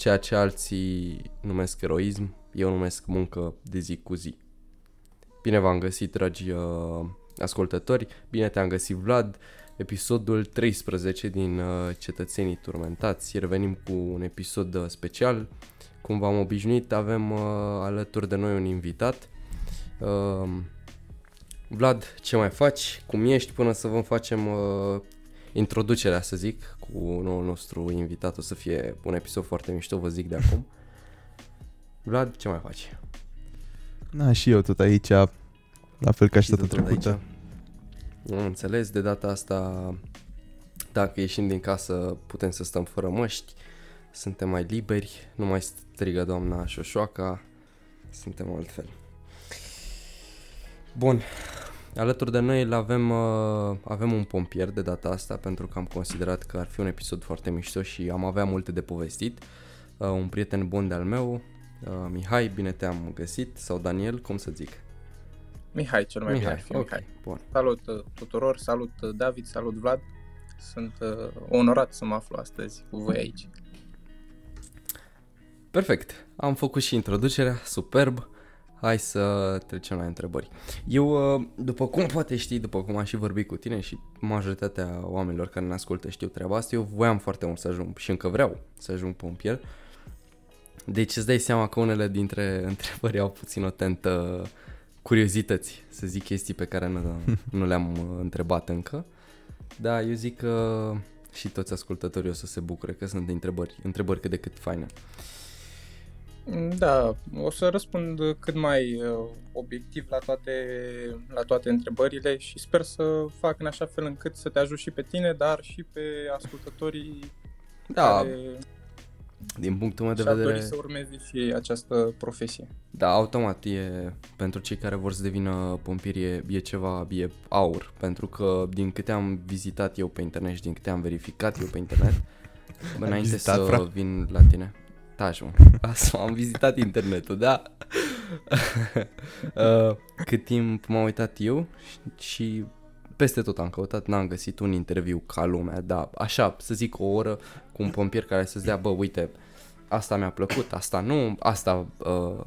ceea ce alții numesc eroism, eu numesc muncă de zi cu zi. Bine v-am găsit, dragi uh, ascultători, bine te-am găsit, Vlad, episodul 13 din uh, Cetățenii Turmentați. Revenim cu un episod uh, special. Cum v-am obișnuit, avem uh, alături de noi un invitat. Uh, Vlad, ce mai faci? Cum ești până să vă facem uh, introducerea, să zic, cu noul nostru invitat. O să fie un episod foarte mișto, vă zic de acum. Vlad, ce mai faci? Na, și eu tot aici, la fel ca și data trecută. Aici. Am înțeles, de data asta, dacă ieșim din casă, putem să stăm fără măști, suntem mai liberi, nu mai strigă doamna Șoșoaca, suntem altfel. Bun, alături de noi îl avem, uh, avem un pompier de data asta pentru că am considerat că ar fi un episod foarte mișto și am avea multe de povestit. Uh, un prieten bun de-al meu, uh, Mihai, bine te-am găsit, sau Daniel, cum să zic? Mihai, cel mai Mihai, bine ar fi ok, Mihai. bun. Salut uh, tuturor, salut uh, David, salut Vlad. Sunt uh, onorat să mă aflu astăzi cu voi aici. Perfect, am făcut și introducerea, superb. Hai să trecem la întrebări. Eu, uh, după cum poate știi, după cum am și vorbit cu tine și majoritatea oamenilor care ne ascultă știu treaba asta, eu voiam foarte mult să ajung și încă vreau să ajung pompier. Deci îți dai seama că unele dintre întrebări au puțin o tentă curiozități, să zic chestii pe care nu, nu le-am uh, întrebat încă. Da, eu zic că și toți ascultătorii o să se bucure că sunt întrebări, întrebări cât de cât faine. Mm, Da, o să răspund cât mai uh, obiectiv la toate, la toate întrebările și sper să fac în așa fel încât să te ajut și pe tine, dar și pe ascultătorii Da, care din punctul meu de și-ar vedere... dori să urmeze și ei această profesie. Da, automat e pentru cei care vor să devină pompieri e, e ceva, e aur, pentru că din câte am vizitat eu pe internet și din câte am verificat eu pe internet, bă, înainte vizitat, să fra? vin la tine, taci mă, asta am vizitat internetul, da? Uh, Cât timp m-am uitat eu și, și peste tot am căutat, n-am găsit un interviu ca lumea, da, așa, să zic o oră cu un pompier care să-ți dea, bă, uite, asta mi-a plăcut, asta nu, asta uh,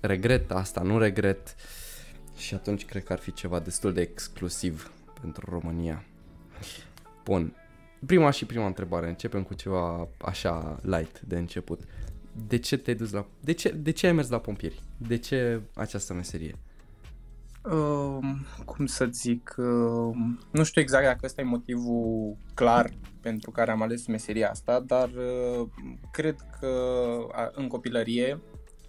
regret, asta nu regret și atunci cred că ar fi ceva destul de exclusiv pentru România. Bun, prima și prima întrebare, începem cu ceva așa light de început. De ce te-ai dus la... De ce, de ce ai mers la pompieri? De ce această meserie? Uh, cum să zic, uh, nu știu exact dacă ăsta e motivul clar pentru care am ales meseria asta, dar uh, cred că a, în copilărie,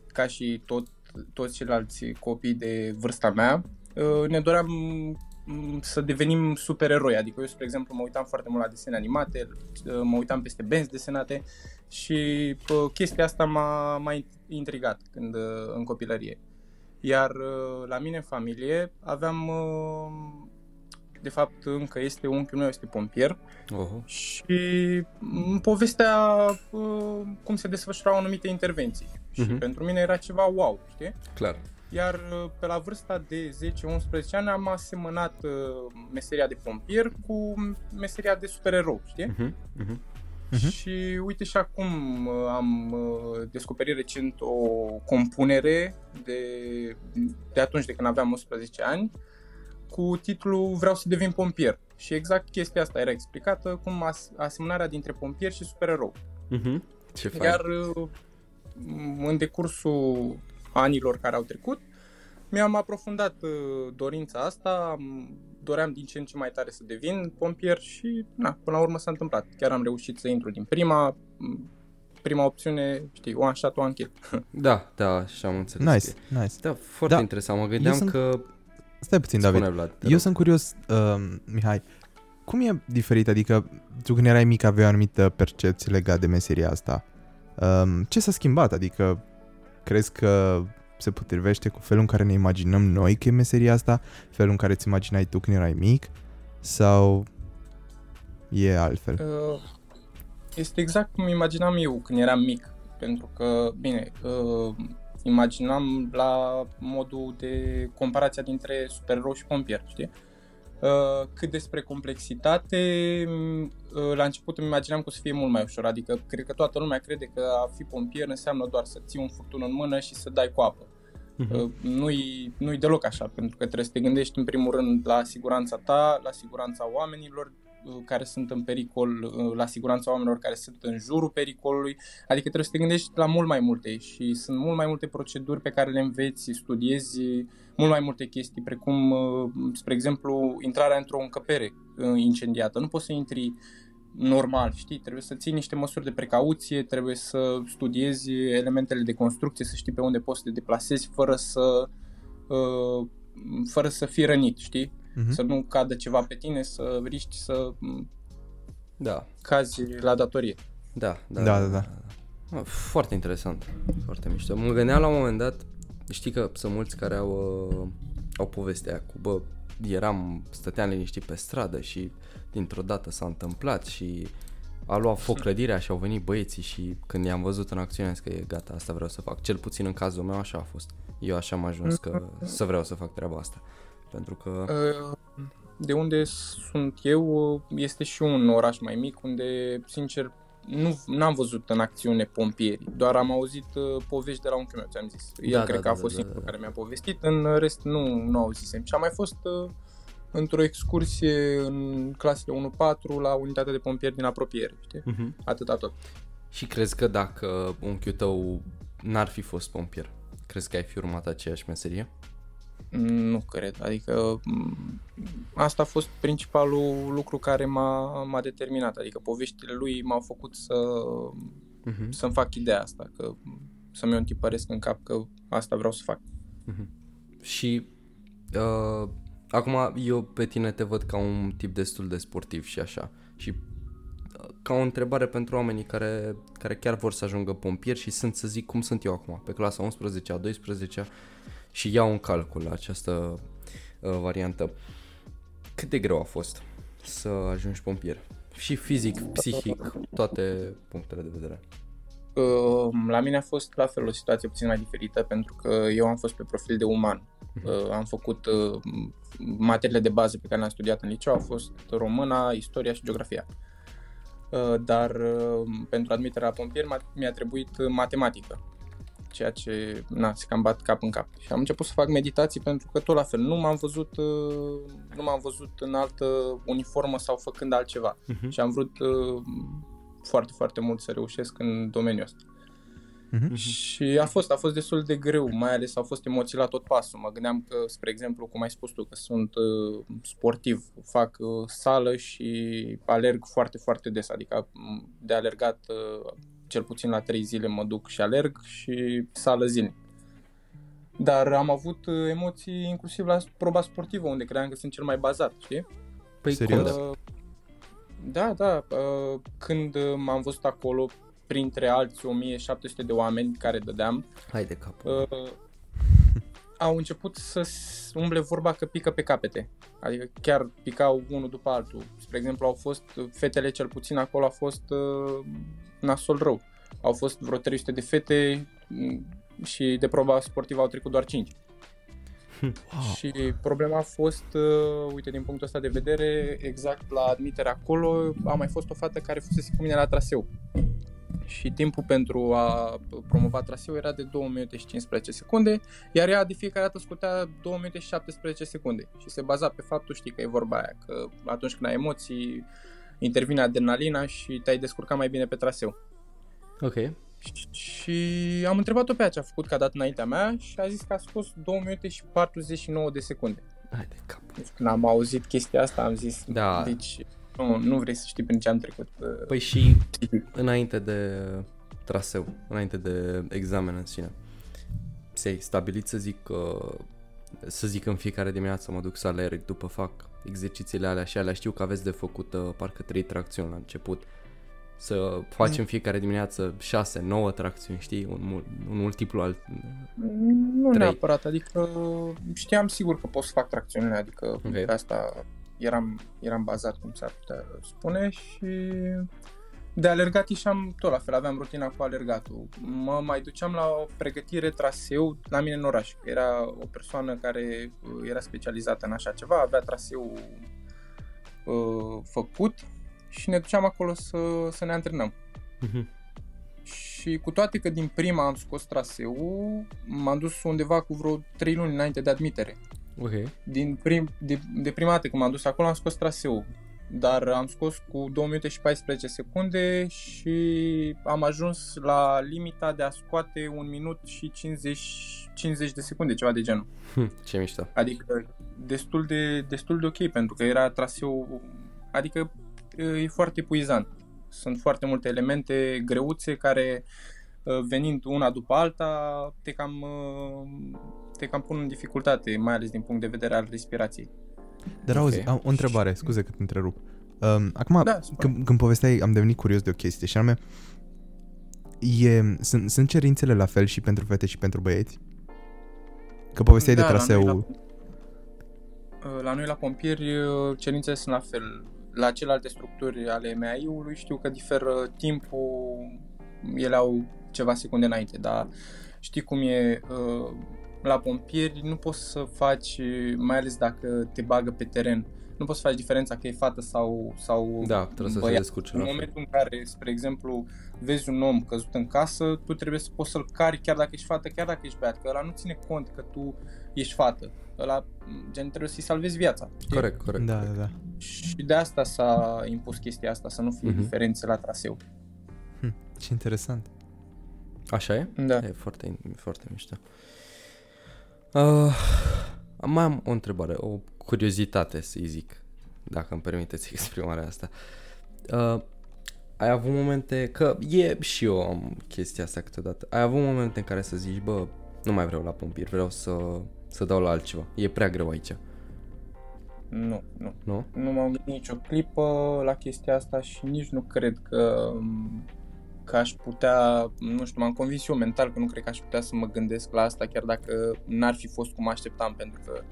ca și tot, toți ceilalți copii de vârsta mea, uh, ne doream mm, să devenim supereroi. Adică eu, spre exemplu, mă uitam foarte mult la desene animate, uh, mă uitam peste benzi desenate și uh, chestia asta m-a, m-a intrigat când, uh, în copilărie. Iar uh, la mine în familie aveam, uh, de fapt încă este unchiul meu, este pompier Oho. și îmi povestea uh, cum se desfășurau anumite intervenții. Și Mhm. pentru mine era ceva wow, știi? Clar. Iar uh, pe la vârsta de 10-11 ani am asemănat uh, meseria de pompier cu meseria de supererou, știi? Uh-huh. Uh-huh. Mhm. Și uite și acum uh, am uh, descoperit recent o compunere de, de atunci de când aveam 11 ani cu titlul Vreau să devin pompier. Și exact chestia asta era explicată cum as- asemănarea dintre pompier și supererou. Uh-huh. Ce fain. Iar uh, în decursul anilor care au trecut, mi-am aprofundat uh, dorința asta, am- doream din ce în ce mai tare să devin pompier și na, până la urmă s-a întâmplat. Chiar am reușit să intru din prima, m, prima opțiune, știi, one shot, one kill. Da, da, și am înțeles. Nice, că e. nice. Da, foarte Da. interesant. Mă gândeam sunt- că... Stai puțin, David. Spune, Vlad, te Eu rog. sunt curios, uh, Mihai, cum e diferit? Adică tu când erai mic aveai o anumită percepție legat de meseria asta. Um, ce s-a schimbat? Adică crezi că se potrivește cu felul în care ne imaginăm noi că e meseria asta? Felul în care îți imaginai tu când erai mic? Sau e altfel? Uh, Este exact cum imaginam eu când eram mic. Pentru că, bine, uh, imaginam la modul de comparația dintre supererou și pompier, știi? Uh, cât despre complexitate, uh, la început îmi imaginam că o să fie mult mai ușor, adică cred că toată lumea crede că a fi pompier înseamnă doar să ții un furtun în mână și să dai cu apă. Uh-huh. Nu-i, nu-i deloc așa, pentru că trebuie să te gândești în primul rând la siguranța ta, la siguranța oamenilor uh, care sunt în pericol, uh, la siguranța oamenilor care sunt în jurul pericolului, adică trebuie să te gândești la mult mai multe și sunt mult mai multe proceduri pe care le înveți, studiezi, mult mai multe chestii, precum, uh, spre exemplu, intrarea într-o încăpere incendiată. Nu poți să intri normal, știi? Trebuie să ții niște măsuri de precauție, trebuie să studiezi elementele de construcție, să știi pe unde poți să te deplasezi fără să, uh, fără să fii rănit, știi? Uh-huh. Să nu cadă ceva pe tine, să riști să da. cazi la datorie. Da, da, da, da. da. da. Foarte interesant, foarte mișto. Mă gândeam la un moment dat, știi că sunt mulți care au, uh, au povestea cu, bă, eram, stăteam liniștit pe stradă și dintr-o dată s-a întâmplat și a luat foc clădirea și au venit băieții și când i-am văzut în acțiune am zis că e gata, asta vreau să fac. Cel puțin în cazul meu așa a fost. Eu așa am ajuns că să vreau să fac treaba asta. Pentru că... Uh, de unde sunt eu este și un oraș mai mic unde, sincer, nu am văzut în acțiune pompieri, doar am auzit uh, povești de la unchiul meu, ți-am zis. El da, cred da, că a da, fost da, singurul da, da. care mi-a povestit, în rest nu, nu auzisem. Și am mai fost uh, într-o excursie în clasele 1-4 la unitatea de pompieri din apropiere, știi? Uh-huh. Atâta tot. Și crezi că dacă unchiul tău n-ar fi fost pompier, crezi că ai fi urmat aceeași meserie? Nu cred, adică asta a fost principalul lucru care m-a, m-a determinat, adică poveștile lui m-au făcut să, uh-huh. să-mi fac ideea asta, că să-mi o întipăresc în cap că asta vreau să fac. Uh-huh. Și uh, Acum, eu pe tine te văd ca un tip destul de sportiv și așa. Și uh, ca o întrebare pentru oamenii care, care chiar vor să ajungă pompieri și sunt, să zic, cum sunt eu acum, pe clasa 11 a 12 și iau în calcul această uh, variantă. Cât de greu a fost să ajungi pompier? Și fizic, psihic, toate punctele de vedere. Uh, la mine a fost la fel o situație puțin mai diferită pentru că eu am fost pe profil de uman. Uh, am făcut uh, materiile de bază pe care le-am studiat în liceu, au fost româna, istoria și geografia. Uh, dar uh, pentru admiterea la pompier mi-a trebuit matematică, ceea ce na, se cam bat cap în cap. Și am început să fac meditații pentru că tot la fel, nu m-am văzut, uh, nu m-am văzut în altă uniformă sau făcând altceva. Uh-huh. Și am vrut uh, foarte, foarte mult să reușesc în domeniul ăsta. Uh-huh. Și a fost, a fost destul de greu, mai ales au fost emoții la tot pasul. Mă gândeam că, spre exemplu, cum ai spus tu, că sunt uh, sportiv, fac uh, sală și alerg foarte, foarte des, adică de alergat uh, cel puțin la 3 zile mă duc și alerg și sală zilnic. Dar am avut uh, emoții inclusiv la proba sportivă, unde credeam că sunt cel mai bazat, știi? Păi, Serios? Uh, da, da. Uh, când m-am văzut acolo, printre alți 1700 de oameni care dădeam. Hai de cap. Uh, au început să umble vorba că pică pe capete. Adică chiar picau unul după altul. Spre exemplu, au fost fetele cel puțin acolo, a fost uh, nasol rău. Au fost vreo 300 de fete mm, și de proba sportivă au trecut doar 5. Wow. Și problema a fost, uh, uite, din punctul ăsta de vedere, exact la admitere acolo, a mai fost o fată care fusese cu mine la traseu și timpul pentru a promova traseul era de 2 minute și 15 secunde, iar ea de fiecare dată scotea 2 minute și 17 secunde și se baza pe faptul, știi, că e vorba aia, că atunci când ai emoții intervine adrenalina și te-ai descurcat mai bine pe traseu. Ok. Și am întrebat-o pe aceea, a făcut ca dat înaintea mea și a zis că a scos 2 minute și 49 de secunde. Hai de cap. Deci, când am auzit chestia asta am zis, da. deci nu, nu vrei să știi prin ce am trecut. Uh, păi și înainte de traseu, înainte de examen în sine, ți-ai stabilit să zic uh, să zic în fiecare dimineață mă duc să alerg după fac exercițiile alea și alea știu că aveți de făcut uh, parcă 3 tracțiuni la început să facem în fiecare dimineață 6, 9 tracțiuni, știi, un, un multiplu al Nu 3. neapărat, adică știam sigur că pot să fac tracțiunile, adică okay. asta eram, eram bazat, cum s-ar putea spune, și de alergat ieșeam tot la fel, aveam rutina cu alergatul. Mă mai duceam la o pregătire traseu la mine în oraș. Era o persoană care uh, era specializată în așa ceva, avea traseu uh, făcut și ne duceam acolo să, să ne antrenăm. Mhm. Și cu toate că din prima am scos traseul, m-am dus undeva cu vreo 3 luni înainte de admitere. Ok. Din prim, de, de prima dată când m-am dus acolo am scos traseul, dar am scos cu 2 minute și 14 secunde și am ajuns la limita de a scoate 1 minut și 50, 50 de secunde, ceva de genul. Hm, ce mișto. Adică destul de, destul de ok pentru că era traseu, adică e foarte epuizant. Sunt foarte multe elemente greuțe care uh, venind una după alta te cam, uh, te cam pun în dificultate, mai ales din punct de vedere al respirației. Dar Ok. auzi, am o întrebare, scuze că te întrerup. Um, acum, Da, spune. când, când povesteai, am devenit curios de o chestie și anume, e, sunt, sunt cerințele la fel și pentru fete și pentru băieți? Că povesteai de Da, la traseu... noi La, la noi la pompieri uh, cerințele sunt la fel. La celelalte structuri ale MAI-ului știu că diferă timpul, ele au ceva secunde înainte, dar știi cum e, uh, la pompieri nu poți să faci, mai ales dacă te bagă pe teren, nu poți să faci diferența că e fată sau, sau Da, trebuie să se băiat. descurce În la fel. momentul în care, spre exemplu, vezi un om căzut în casă, tu trebuie să poți să-l cari chiar dacă ești fată, chiar dacă ești băiat, că ăla nu ține cont că tu ești fată. Ăla, gen, trebuie să-i salvezi viața. știi? Corect, corect. Da, corect. da, da. Și de asta s-a impus chestia asta, să nu fie Mhm. diferențe la traseu. Hm, ce interesant. Așa e? Da. E foarte, foarte mișto. Uh, mai am o întrebare, o curiozitate să-i zic, dacă îmi permiteți exprimarea asta. Uh, ai avut momente, că e și eu am chestia asta câteodată, ai avut momente în care să zici, bă, nu mai vreau la pompieri, vreau să, să dau la altceva. E prea greu aici, Nu, nu. nu? Nu m-am gândit nicio clipă la chestia asta și nici nu cred că, că aș putea, nu știu, m-am convins eu mental că nu cred că aș putea să mă gândesc la asta chiar dacă n-ar fi fost cum așteptam, pentru că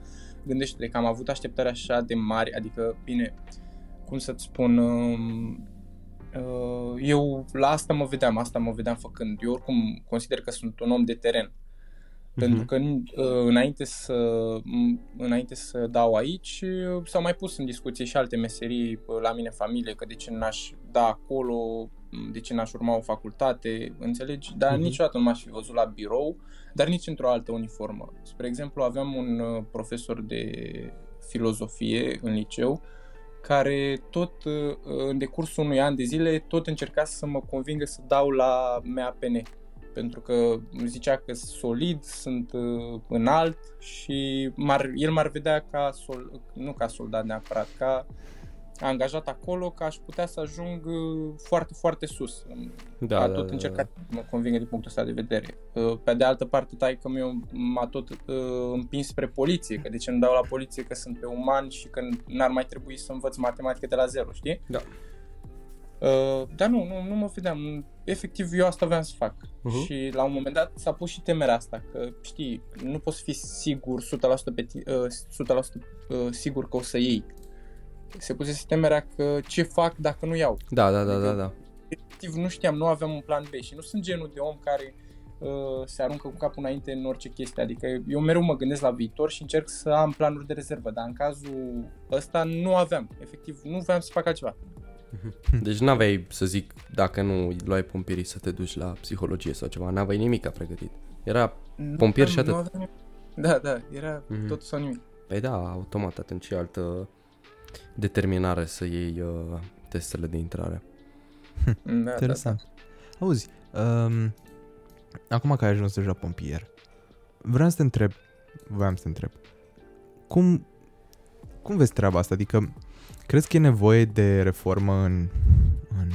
gândește că am avut așteptări așa de mari, adică, bine, cum să-ți spun, um, uh, eu la asta mă vedeam, asta mă vedeam făcând. Eu oricum consider că sunt un om de teren. Pentru că uh, înainte să, m- înainte să dau aici, uh, s-au mai pus în discuție și alte meserii uh, la mine în familie, că de ce n-aș da acolo, m, de ce n-aș urma o facultate, înțelegi? Dar Mhm. niciodată nu m-aș fi văzut la birou, dar nici într-o altă uniformă. Spre exemplu, aveam un uh, profesor de filozofie în liceu, care tot uh, în decursul unui an de zile tot încerca să mă convingă să dau la MAPN pentru că îmi zicea că sunt solid, sunt uh, înalt și m-ar, el m-ar vedea ca, sol, nu ca soldat neapărat, ca angajat acolo, că aș putea să ajung uh, foarte, foarte sus. Da, a da, tot da, încercat să mă convingă din punctul ăsta de vedere. Uh, Pe de altă parte, tai că meu m-a tot uh, împins spre poliție, că de ce nu dau la poliție, că sunt pe uman și că n-ar mai trebui să învăț matematică de la zero, știi? Da. Uh, dar nu, nu, nu mă vedeam. Efectiv, eu asta vreau să fac. Mhm. Și la un moment dat s-a pus și temerea asta, că știi, nu poți fi sigur 100% pe ti, uh, 100% uh, sigur că o să iei. Se pusese temerea că ce fac dacă nu iau. Da, da, da, da, da. Efectiv, nu știam, nu aveam un plan B și nu sunt genul de om care uh, se aruncă cu capul înainte în orice chestie. Adică eu mereu mă gândesc la viitor și încerc să am planuri de rezervă, dar în cazul ăsta nu aveam. Efectiv, nu voiam să fac altceva. Deci n-aveai, să zic, dacă nu luai pompierii să te duci la psihologie sau ceva, n-aveai nimic pregătit. Era, Nu Pompier aveam- și atât. nu aveam nimic. Da, da, era Mhm. tot sau nimic. păi da, automat atunci e altă determinare să iei uh, testele de intrare. Da, da, Interesant. Auzi, um, acum că ai ajuns deja pompier, vreau să te întreb, voiam să te întreb, cum, cum vezi treaba asta? Adică, crezi că e nevoie de reformă în, în,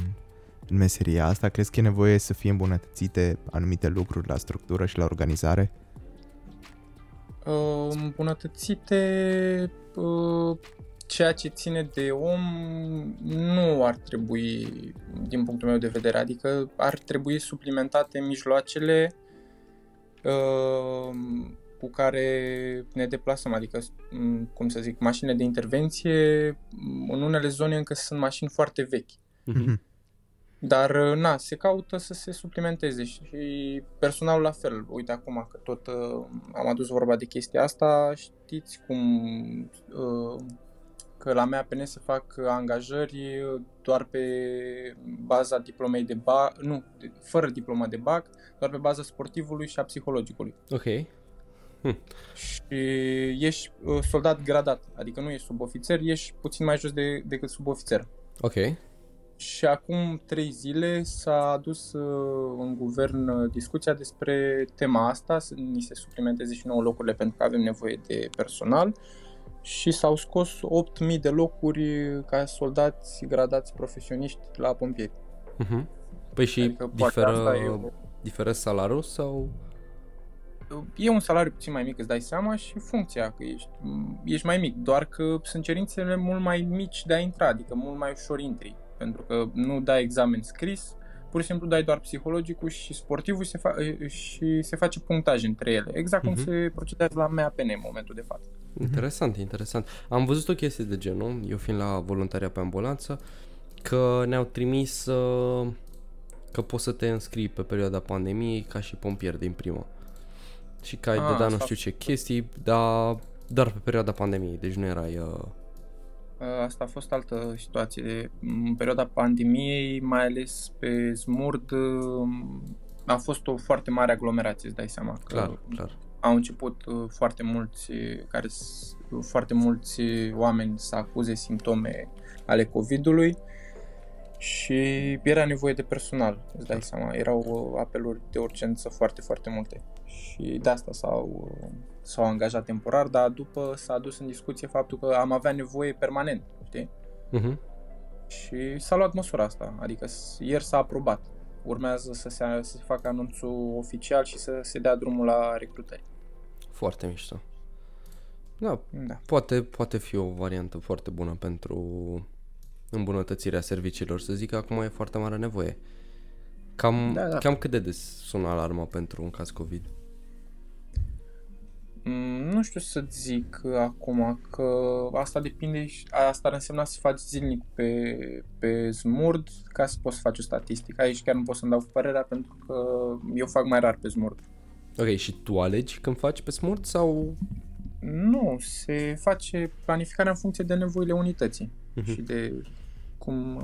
în meseria asta? Crezi că e nevoie să fie îmbunătățite anumite lucruri la structură și la organizare? Uh, îmbunătățite uh, ceea ce ține de om nu ar trebui, din punctul meu de vedere, adică ar trebui suplimentate mijloacele uh, cu care ne deplasăm, adică, m, cum să zic, mașinile de intervenție, m, în unele zone încă sunt mașini foarte vechi. Mhm. Dar, uh, na, se caută să se suplimenteze și personalul la fel. Uite acum că tot uh, am adus vorba de chestia asta, știți cum uh, că la mea PN se fac angajări doar pe baza diplomei de BAC, nu, fără diploma de BAC, doar pe baza sportivului și a psihologicului. Ok. Hm. Și ești uh, soldat gradat, adică nu ești subofițer, ești puțin mai jos de, decât subofițer. Ok. Și acum trei zile s-a adus uh, în guvern uh, discuția despre tema asta, să ni se suplimenteze și nouă locurile pentru că avem nevoie de personal și s-au scos 8.000 de locuri ca soldați gradați profesioniști la pompieri. Uh-huh. Păi și adică diferă, e... diferă salariul sau? E un salariu puțin mai mic, îți dai seama, și funcția, că ești, ești mai mic, doar că sunt cerințele mult mai mici de a intra, adică mult mai ușor intri, pentru că nu dai examen scris, pur și simplu dai doar psihologicul și sportivul și se, fa- și se face punctaj între ele, exact cum uh-huh. se procedează la MAPN în momentul de față. Interesant, interesant. Am văzut o chestie de genul, eu fiind la voluntaria pe ambulanță, că ne-au trimis uh, că poți să te înscrii pe perioada pandemiei ca și pompier din prima. Și că ai ah, de dat nu știu ce chestii, dar doar pe perioada pandemiei, deci nu erai... Uh... Asta a fost altă situație. În perioada pandemiei, mai ales pe Smurd, uh, a fost o foarte mare aglomerație, îți dai seama. Că clar, clar. Au început uh, foarte mulți, care, foarte mulți oameni să acuze simptome ale COVID-ului și era nevoie de personal, îți dai seama. Erau apeluri de urgență foarte, foarte multe și de asta s-au, s-au angajat temporar, dar după s-a adus în discuție faptul că am avea nevoie permanent, știi? Uh-huh. Și s-a luat măsura asta, adică ieri s-a aprobat. Urmează să se, să se facă anunțul oficial și să se dea drumul la recrutări. Foarte mișto. Da, da. Poate, poate fi o variantă foarte bună pentru îmbunătățirea serviciilor, să zic că acum e foarte mare nevoie. Cam, da, da. cam cât de des sună alarma pentru un caz COVID? Mm, nu știu să zic acum că asta depinde și asta ar însemna să faci zilnic pe, pe Smurd ca să poți să faci o statistică. Aici chiar nu pot să-mi dau părerea pentru că eu fac mai rar pe Smurd. Ok, și tu alegi când faci pe Smurd sau... Nu, se face planificarea în funcție de nevoile unității uh-huh. și de cum,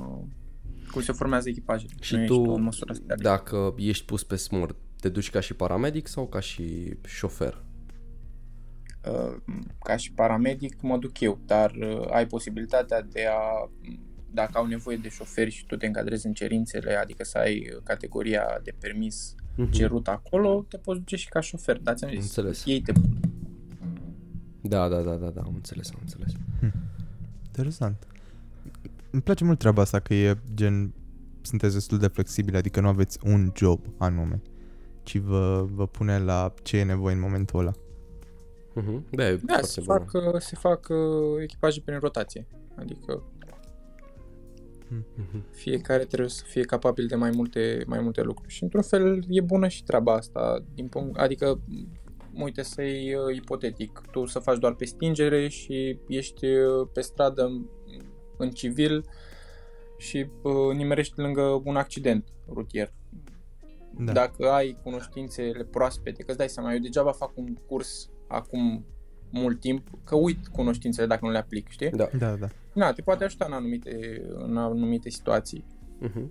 cum se formează echipajele. Și nu tu, dacă ești pus pe Smurd, te duci ca și paramedic sau ca și șofer? Uh, ca și paramedic mă duc eu, dar uh, ai posibilitatea de a, dacă au nevoie de șoferi și tu te încadrezi în cerințele, adică să ai categoria de permis uh-huh. cerut acolo, te poți duce și ca șofer, da? Ți-am zis, înțeles. ei te... Da, da, da, da, da, am înțeles, am înțeles. Hm. Interesant. Îmi place mult treaba asta că e gen, sunteți destul de flexibili, adică nu aveți un job anume, ci vă, vă pune la ce e nevoie în momentul ăla. Uh-huh. Da, e da se, fac, se fac uh, echipaje prin rotație. Adică uh-huh. fiecare trebuie să fie capabil de mai multe, mai multe lucruri. Și într-un fel e bună și treaba asta. Din punct, adică, uite să iei uh, ipotetic, tu să faci doar pe stingere și ești uh, pe stradă în, în civil și uh, nimerești lângă un accident rutier. Da. Dacă ai cunoștințele proaspete, că îți dai seama, eu degeaba fac un curs acum mult timp, că uit cunoștințele dacă nu le aplic, știi? Da, da, da. Na, te poate ajuta în anumite, în anumite situații. Uh-huh.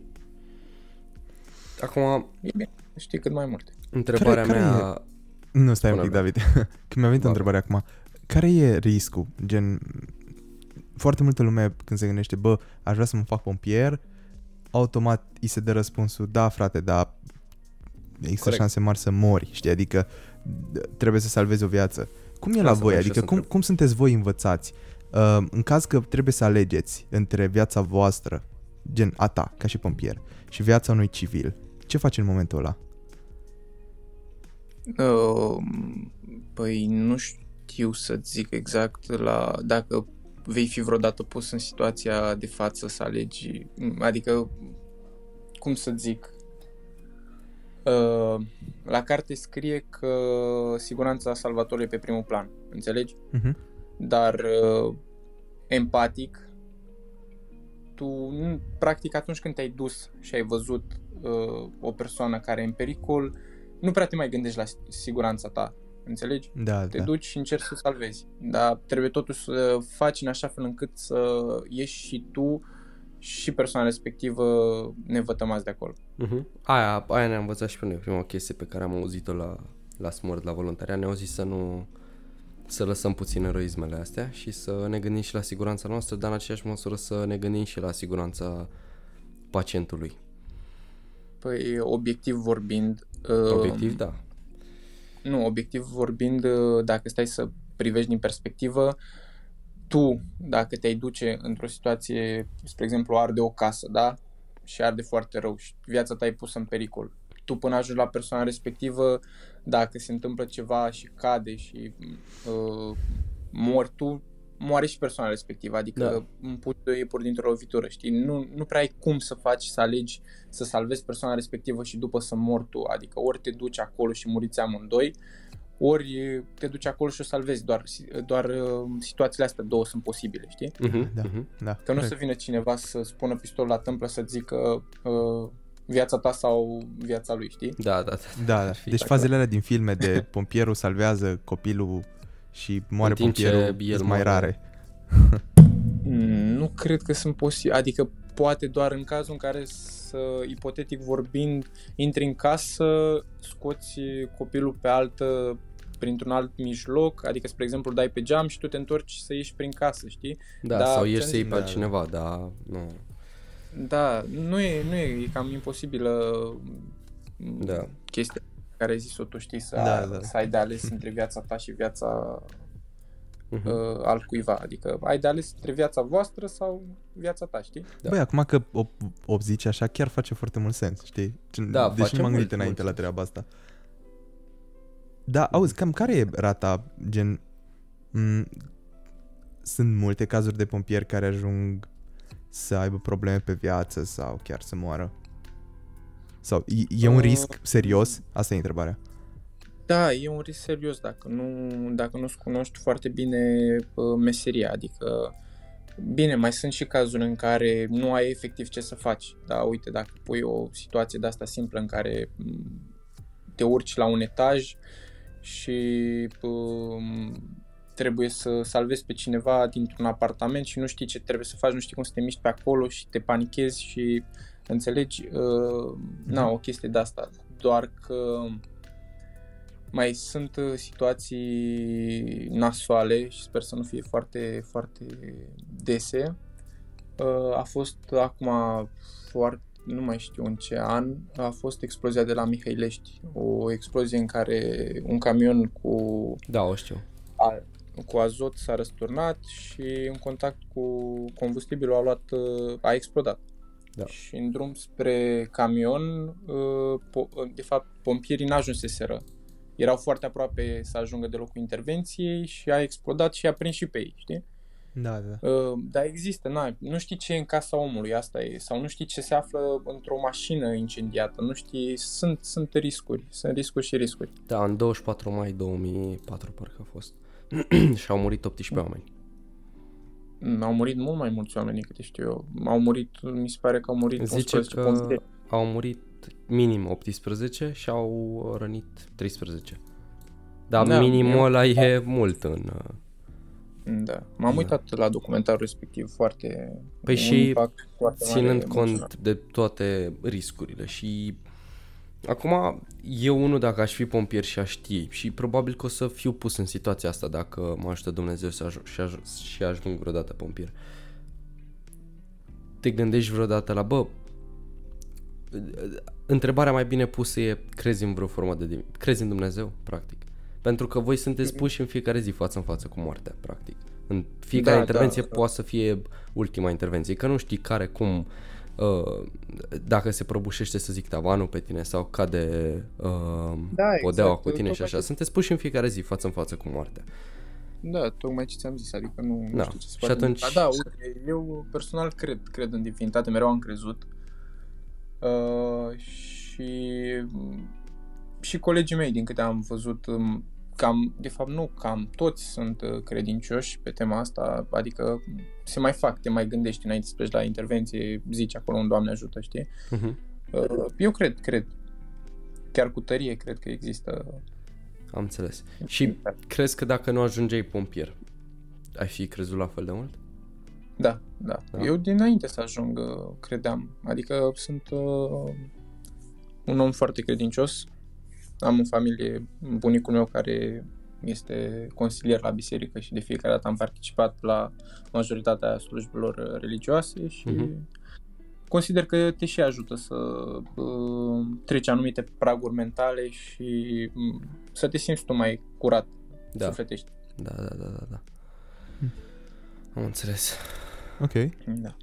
Acum... E bine, știi cât mai multe. Întrebarea care, mea... Care e... Nu, stai un pic, David. Când mi-a venit o întrebare acum. Care e riscul? Gen, foarte multă lume când se gândește, bă, aș vrea să mă fac pompier, automat îi se dă răspunsul, da, frate, da, există Corect. șanse mari să mori, știi? Adică trebuie să salvezi o viață. Cum e la voi? Adică cum, cum sunteți voi învățați? Uh, în caz că trebuie să alegeți între viața voastră, gen a ta, ca și pompier, și viața unui civil, ce faci în momentul ăla? Uh, păi nu știu să zic exact la dacă vei fi vreodată pus în situația de față să alegi, adică cum să zic, Uh, la carte scrie că siguranța salvatorului e pe primul plan, înțelegi? Uh-huh. Dar uh, empatic, tu, nu, practic atunci când te-ai dus și ai văzut uh, o persoană care e în pericol, nu prea te mai gândești la siguranța ta, înțelegi? Da, Te da. duci și încerci să salvezi, dar trebuie totuși să faci în așa fel încât să ieși și tu și persoana respectivă nevătămați de acolo. Uh-huh. Aia, aia ne-a învățat și pe noi. Prima chestie pe care am auzit-o la, la Smart, la voluntariat, ne-au zis să nu să lăsăm puțin eroismele astea și să ne gândim și la siguranța noastră, dar în aceeași măsură să ne gândim și la siguranța pacientului. Păi, obiectiv vorbind... uh, Obiectiv, da. Nu, obiectiv vorbind, uh, dacă stai să privești din perspectivă, tu, dacă te-ai duce într-o situație, spre exemplu, arde o casă, da? Și arde foarte rău și viața ta e pusă în pericol. Tu până ajungi la persoana respectivă, dacă se întâmplă ceva și cade și uh, mori tu, moare și persoana respectivă, adică Da. da. împuși doi iepuri dintr-o lovitură, știi? Nu, nu prea ai cum să faci, să alegi să salvezi persoana respectivă și după să mori tu, adică ori te duci acolo și muriți amândoi, ori te duci acolo și o salvezi, doar, doar uh, situațiile astea două sunt posibile, știi? Uh-huh. Da. Uh-huh. Da, Că nu o să corect. vină cineva să spună pistol la tâmplă să zică uh, viața ta sau viața lui, știi? Da, da, da. Da, da. fi Deci dacă- fazele alea din filme de pompierul salvează copilul și moare În timp ce pompierul el sunt mai moare. rare. Mm, Nu cred că sunt posibile, adică poate doar în cazul în care să, ipotetic vorbind, intri în casă, scoți copilul pe altă printr-un alt mijloc, adică, spre exemplu, dai pe geam și tu te întorci să ieși prin casă, știi? Da, Da, sau ieși ți-am să iei zis, pe da. altcineva, dar nu. Da, nu e, nu e, e cam imposibilă Da. chestia care ai zis-o tu, știi, să, Da, da. să ai de ales între viața ta și viața Uh-huh. uh, altcuiva, adică ai de ales între viața voastră sau viața ta, știi? Da. Băi, acum că o, o zici așa, chiar face foarte mult sens, știi? Ce- Da, deci face nu m-am mult, gândit înainte mult la treaba asta. Da, auzi, cam care e rata, gen... M- sunt multe cazuri de pompieri care ajung să aibă probleme pe viață sau chiar să moară? Sau e, e un Uh, risc serios? Asta e întrebarea. Da, e un risc serios dacă nu, dacă nu-ți cunoști foarte bine uh, meseria, adică bine, mai sunt și cazuri în care nu ai efectiv ce să faci, da, uite, dacă pui o situație de asta simplă în care m, te urci la un etaj și um, trebuie să salvezi pe cineva dintr-un apartament și nu știi ce trebuie să faci, nu știi cum să te miști pe acolo și te panichezi și înțelegi, uh, na, o chestie de asta, doar că mai sunt uh, situații nasoale și sper să nu fie foarte, foarte dese. Uh, A fost acum foarte, nu mai știu în ce an, a fost explozia de la Mihăilești. O explozie în care un camion cu, Da, o știu. a, cu azot s-a răsturnat și în contact cu combustibilul a luat, uh, a explodat. Da. Și în drum spre camion, uh, po- de fapt, pompierii n-ajunseseră erau foarte aproape să ajungă de locul intervenției și a explodat și a prins și pe ei, știi? Da, da. Uh, dar există, na, nu știi ce e în casa omului, asta e, sau nu știi ce se află într-o mașină incendiată, nu știi, sunt, sunt riscuri, sunt riscuri și riscuri. Da, în 24 mai 2004 parcă a fost. și au murit 18 oameni. Mm, Au murit mult mai mulți oameni câte știu eu. Au murit, mi se pare că au murit Zice 11 că pompieri. au murit minim 18 și au rănit 13. Dar Da, minimul eu- ăla e mult în... uh, Da, m-am Da. uitat la documentarul respectiv foarte... Păi un și impact foarte mare ținând emoțional. cont de toate riscurile și acum eu unul dacă aș fi pompier și aș ști și probabil că o să fiu pus în situația asta dacă mă ajută Dumnezeu să aj- și, aj- și ajung vreodată pompier. Te gândești vreodată la, bă, întrebarea mai bine pusă e, crezi în vreo formă de, div- crezi în Dumnezeu, practic? Pentru că voi sunteți puși în fiecare zi față în față cu moartea, practic. În fiecare Da, intervenție da, da. poate să fie ultima intervenție, că nu știi care, cum, uh, dacă se prăbușește, să zic, tavanul pe tine sau cade uh, Da, podeaua exact. cu tine și Tocmai așa. ce- Sunteți puși în fiecare zi față în față cu moartea. Da, tocmai ce ți-am zis, adică nu, nu Da. știu ce să Și fac. atunci- Da, da, uite, eu personal cred, cred în divinitate, mereu am crezut. Uh, și și colegii mei, din câte am văzut, um, cam, de fapt nu, cam toți sunt uh, credincioși pe tema asta, adică se mai fac, te mai gândești înainte să pleci la intervenție, zici acolo un Doamne ajută, știi? Uh-huh. Eu cred, cred. Chiar cu tărie cred că există... Am înțeles. Și crezi că dacă nu ajungeai pompier, ai fi crezut la fel de mult? Da, da. da. Eu dinainte să ajung uh, credeam. Adică sunt uh, un om foarte credincios. Am în familie bunicul meu care este consilier la biserică și de fiecare dată am participat la majoritatea slujbelor religioase și uh-huh. consider că te și ajută să uh, treci anumite praguri mentale și uh, să te simți tu mai curat da. sufletești. Da, da, da, da, da. Hm. Am înțeles. Ok. Da.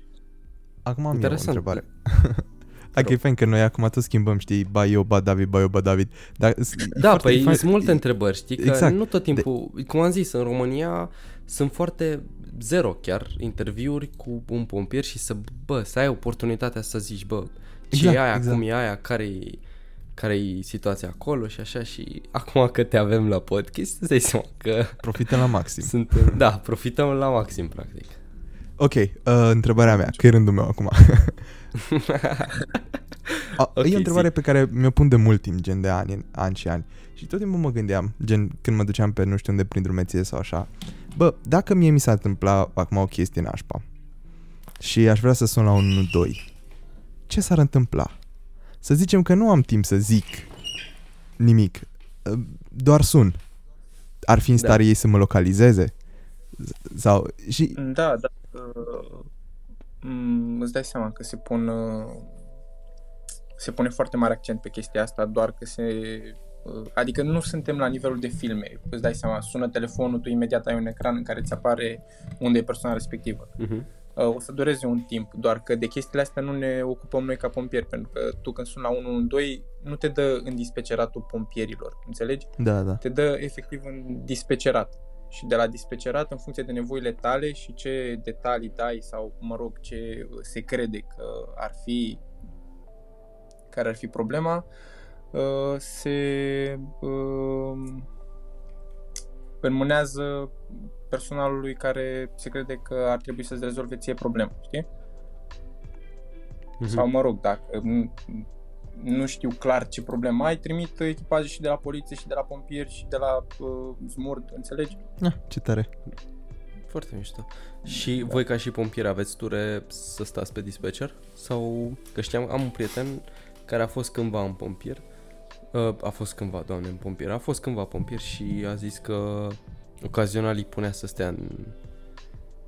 Acum am eu o întrebare. Hai că e fain că noi acum tot schimbăm, știi, ba eu, ba David, ba eu, ba David. Dar, da, păi fain... sunt multe întrebări, știi, că exact. nu tot timpul, de... cum am zis, în România sunt foarte zero chiar interviuri cu un pompier și să, bă, să ai oportunitatea să zici, bă, ce exact, e aia, exact. cum e aia, care e care e situația acolo și așa și acum că te avem la podcast, îți dai seama că... Profităm la maxim. Suntem, da, profităm la maxim, practic. Ok, uh, întrebarea mea, că e rândul meu acum. A, okay, e o întrebare zi. pe care mi-o pun de mult timp, gen de ani, ani și ani. Și tot timpul mă gândeam, gen când mă duceam pe nu știu unde prin drumeție sau așa. Bă, dacă mie mi s-a întâmplat acum o chestie nașpa și aș vrea să sun la un 2, ce s-ar întâmpla? Să zicem că nu am timp să zic nimic, uh, doar sun. Ar fi în da. stare da. ei să mă localizeze? Sau, și... Da, da. Uh, mm, îți dai seama că se pun uh, se pune foarte mare accent pe chestia asta, doar că se uh, Adică nu suntem la nivelul de filme. Îți dai seama, sună telefonul, tu imediat ai un ecran în care ți apare unde e persoana respectivă. Uh-huh. O să dureze un timp, doar că de chestiile astea nu ne ocupăm noi ca pompieri, pentru că tu când suni la 112 nu te dă în dispeceratul pompierilor, înțelegi? Da, da. Te dă efectiv în dispecerat și de la dispecerat în funcție de nevoile tale și ce detalii dai sau, mă rog, ce se crede că ar fi care ar fi problema, uh, se uh, înmânează personalului care se crede că ar trebui să-ți rezolve ție problema, știi? Mm-hmm. Sau, mă rog, dacă nu știu clar ce problemă ai, trimit echipaje și de la poliție și de la pompieri și de la uh, smurd, înțelegi? Ah, ce tare. Foarte mișto. Și da. voi ca și pompieri aveți ture să stați pe dispatcher? Sau, că știam, am un prieten care a fost cândva un pompier, uh, a fost cândva, doamne, în pompier, a fost cândva pompier și a zis că ocazional îi punea să stea în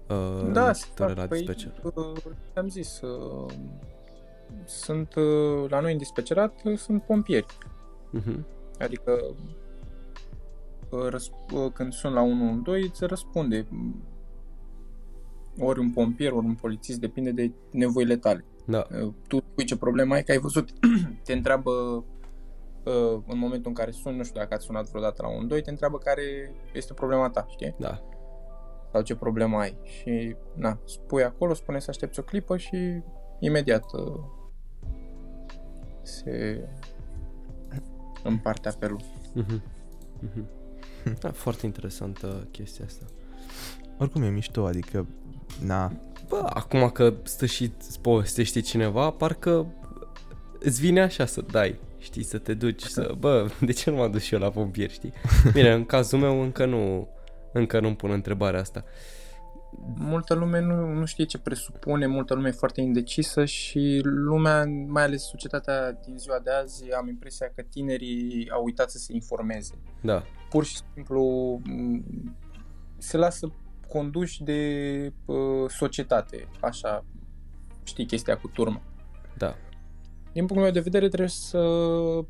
uh, da, da, la păi, dispatcher. Uh, am zis, uh, sunt uh, la noi în dispecerat uh, sunt pompieri. Uh-huh. Adică uh, răsp- când sunt la 112 îți răspunde ori un pompier, ori un polițist, depinde de nevoile tale. Da. Tu spui ce problemă ai, că ai văzut, te întreabă în momentul în care suni, nu știu dacă ați sunat vreodată la 112, te întreabă care este problema ta, știi? Da. Sau ce problemă ai. Și, na, spui acolo, spune să aștepți o clipă și imediat se împarte apelul. Mm-hmm. Mm-hmm. Da, foarte interesantă chestia asta. Oricum e mișto, adică, na... Bă, acum că stă și îți povestește cineva, parcă îți vine așa să dai, știi, să te duci, să, bă, de ce nu m-am dus și eu la pompieri, știi? Bine, în cazul meu încă nu, încă nu-mi pun întrebarea asta. Uh, multă lume nu, nu știe ce presupune, multă lume e foarte indecisă și lumea, mai ales societatea din ziua de azi, am impresia că tinerii au uitat să se informeze. Da. Pur și simplu se lasă conduși de uh, societate, așa, știi chestia cu turmă. Da. Din punctul meu de vedere trebuie să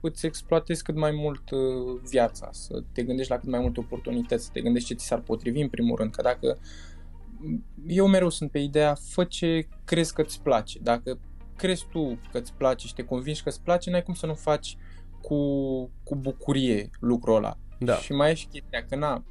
îți exploatezi cât mai mult uh, viața, să te gândești la cât mai multe oportunități, să te gândești ce ți s-ar potrivi în primul rând, că dacă eu mereu sunt pe ideea, fă ce crezi că îți place. Dacă crezi tu că îți place și te convingi că îți place, n-ai cum să nu faci cu, cu bucurie lucrul ăla. Da. Și mai e și chestia că, na,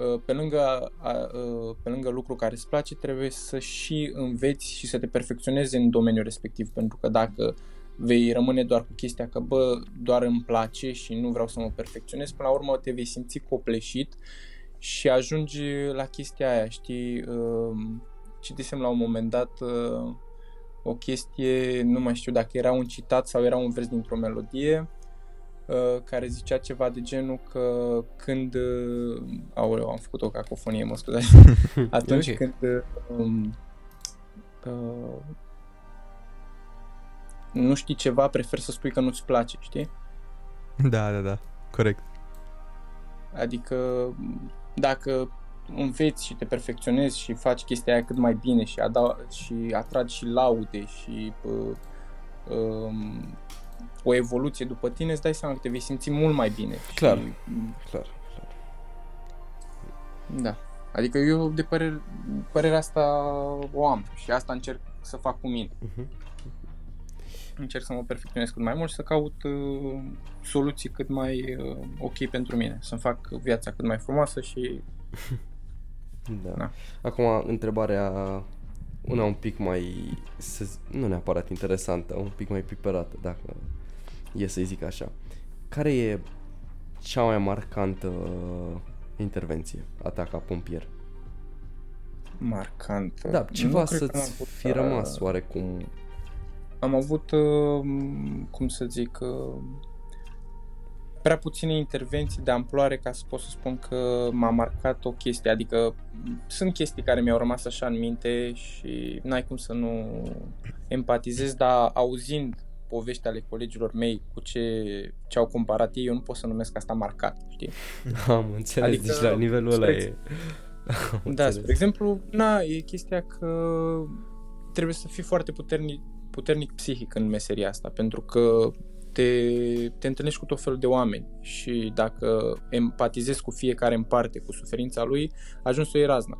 ă, pe lângă, ă, pe lângă lucru care îți place, trebuie să și înveți și să te perfecționezi în domeniul respectiv, pentru că dacă vei rămâne doar cu chestia că, bă, doar îmi place și nu vreau să mă perfecționez, până la urmă te vei simți copleșit și ajungi la chestia aia, știi? Um, citisem la un moment dat uh, o chestie, nu mai știu dacă era un citat sau era un vers dintr-o melodie, uh, care zicea ceva de genul că când... Uh, aoleu, am făcut o cacofonie, mă scuzați. Atunci okay. când... Um, uh, nu știi ceva, prefer să spui că nu-ți place, știi? Da, da, da, corect. Adică dacă înveți și te perfecționezi și faci chestia aia cât mai bine și, ada- și atragi și laude și uh, um, o evoluție după tine, îți dai seama că te vei simți mult mai bine. Clar, și, clar, clar. Da. Adică eu de părere, părerea asta o am și asta încerc să fac cu mine. Uh-huh. Încerc să mă perfecționez cât mai mult și să caut uh, soluții cât mai uh, ok pentru mine. Să-mi fac viața cât mai frumoasă și da. da. Acum, întrebarea una un pic mai, să, nu neapărat interesantă, un pic mai piperată, dacă e să zic așa. Care e cea mai marcantă intervenție a ta ca pompier? Marcantă? Da, ceva să-ți fi uh, rămas oarecum. Am avut, uh, cum să zic, uh, prea puține intervenții de amploare ca să pot să spun că m-a marcat o chestie, adică sunt chestii care mi-au rămas așa în minte și n-ai cum să nu empatizez, dar auzind povești ale colegilor mei cu ce, ce au comparat ei, eu nu pot să numesc asta marcat, știi? Am înțeles, adică, deci la nivelul ăla e... da, spre exemplu, na, e chestia că trebuie să fii foarte puternic, puternic psihic în meseria asta, pentru că te, te întâlnești cu tot felul de oameni și dacă empatizezi cu fiecare în parte, cu suferința lui, ajungi să o iei razna.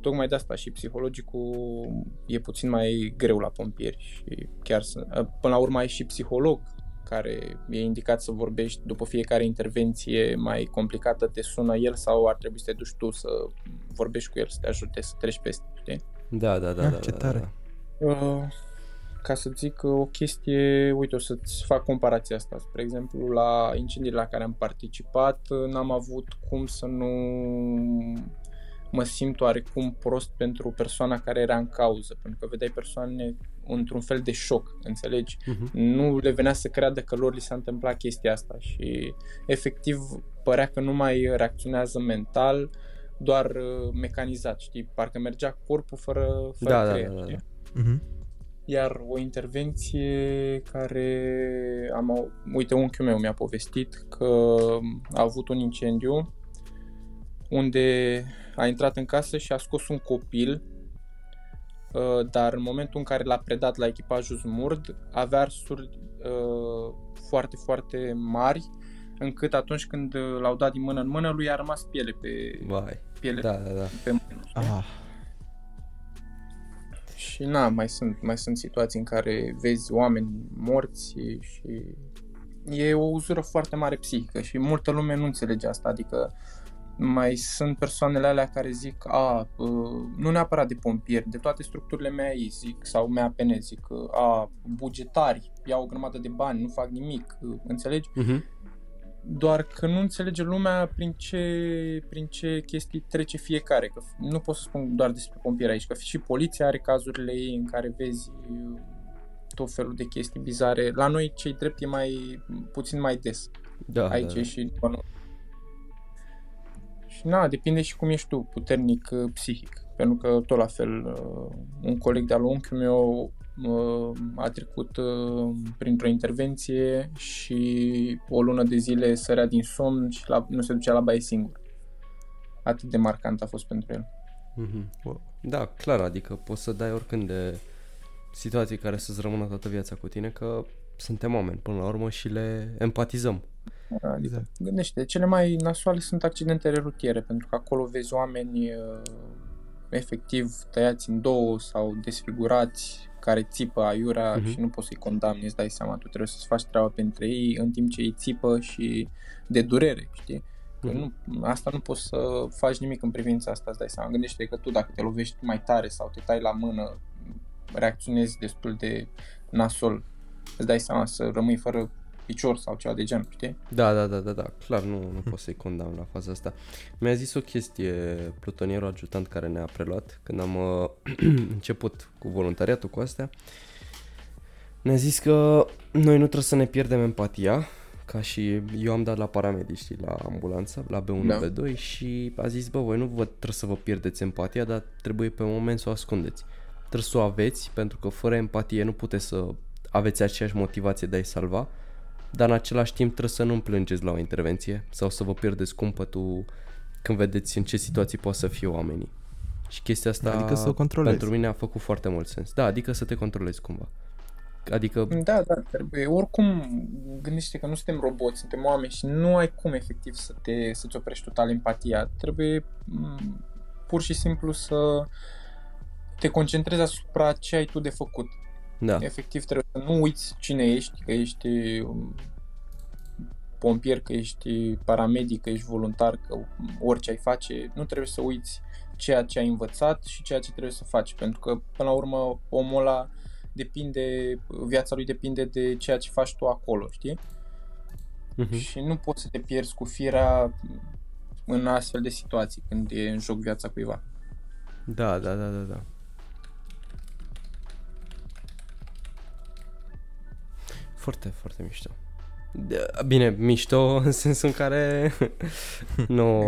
Tocmai de asta și psihologicul e puțin mai greu la pompieri și chiar să, până la urmă ai și psiholog care e indicat să vorbești după fiecare intervenție mai complicată, te sună el sau ar trebui să te duci tu să vorbești cu el, să te ajute să treci peste, știi? Da, da, da. Ah, da ce da, tare. Da, da. Uh, ca să zic o chestie, uite, o să-ți fac comparația asta. Spre exemplu, la incendiile la care am participat, n-am avut cum să nu mă simt oarecum prost pentru persoana care era în cauză, pentru că vedeai persoane într-un fel de șoc, înțelegi? Uh-huh. Nu le venea să creadă că lor li s-a întâmplat chestia asta și efectiv părea că nu mai reacționează mental, doar uh, mecanizat, știi? Parcă mergea corpul fără, fără da, creier, da, da, da. Uh-huh. Iar o intervenție care am... Uite, unchiul meu mi-a povestit că a avut un incendiu unde a intrat în casă și a scos un copil uh, dar în momentul în care l-a predat la echipajul Zmurd avea arsuri uh, foarte, foarte mari încât atunci când l-au dat din mână în mână lui a rămas piele pe Vai. piele da, da, da. pe mână. Ah. Și na, mai sunt, mai sunt situații în care vezi oameni morți și e o uzură foarte mare psihică și multă lume nu înțelege asta, adică mai sunt persoanele alea care zic, a, nu neapărat de pompieri, de toate structurile mea zic, sau mea pene zic, a, bugetari, iau o grămadă de bani, nu fac nimic, înțelegi? Uh-huh doar că nu înțelege lumea prin ce, prin ce chestii trece fiecare. Că nu pot să spun doar despre pompieri aici, că și poliția are cazurile ei în care vezi uh, tot felul de chestii bizare. La noi, cei drept, e mai puțin mai des. Da, aici da. și nu. Și na, depinde și cum ești tu, puternic uh, psihic. Pentru că tot la fel, uh, un coleg de-al unchiului meu a trecut uh, printr-o intervenție și o lună de zile sărea din somn și la, nu se ducea la baie singur. Atât de marcant a fost pentru el. Mm-hmm. Da, clar, adică poți să dai oricând de situații care să-ți rămână toată viața cu tine, că suntem oameni până la urmă și le empatizăm. Adică, exact. gândește, cele mai nasoale sunt accidentele rutiere, pentru că acolo vezi oameni uh, efectiv tăiați în două sau desfigurați, care țipă aiurea uh-huh. și nu poți să-i condamni, îți dai seama, tu trebuie să-ți faci treaba pentru ei în timp ce ei țipă și de durere, știi? Că uh-huh. nu, asta nu poți să faci nimic în privința asta, îți dai seama. Gândește că tu dacă te lovești mai tare sau te tai la mână, reacționezi destul de nasol. îți dai seama să rămâi fără picior sau ceva de genul, știi? Da, da, da, da, da, clar, nu, nu pot să-i condamn la faza asta. Mi-a zis o chestie plutonierul ajutant care ne-a preluat când am uh, început cu voluntariatul cu astea. Ne-a zis că noi nu trebuie să ne pierdem empatia, ca și eu am dat la paramedici, știi, la ambulanță, la B1, Da. B2 și a zis, bă, voi nu vă trebuie să vă pierdeți empatia, dar trebuie pe moment să o ascundeți. Trebuie să o aveți, pentru că fără empatie nu puteți să aveți aceeași motivație de a-i salva, dar în același timp trebuie să nu plângeți la o intervenție sau să vă pierdeți cumpătul când vedeți în ce situații pot să fie oamenii. Și chestia asta Adică să o controlezi. pentru mine a făcut foarte mult sens. Da, adică să te controlezi cumva. Adică, Da, da, trebuie. Oricum, gândește că nu suntem roboți, suntem oameni și nu ai cum efectiv să te, să-ți oprești total empatia. Trebuie m, pur și simplu să te concentrezi asupra ce ai tu de făcut. Da, Efectiv trebuie să nu uiți cine ești, că ești um, pompier, că ești paramedic, că ești voluntar, că orice ai face, nu trebuie să uiți ceea ce ai învățat și ceea ce trebuie să faci, pentru că până la urmă omul ăla depinde, viața lui depinde de ceea ce faci tu acolo, știi? Mhm. Și nu poți să te pierzi cu firea în astfel de situații când e în joc viața cuiva. da, da, da, da, da. Foarte, foarte mișto. De- Bine, mișto în sensul în care nu...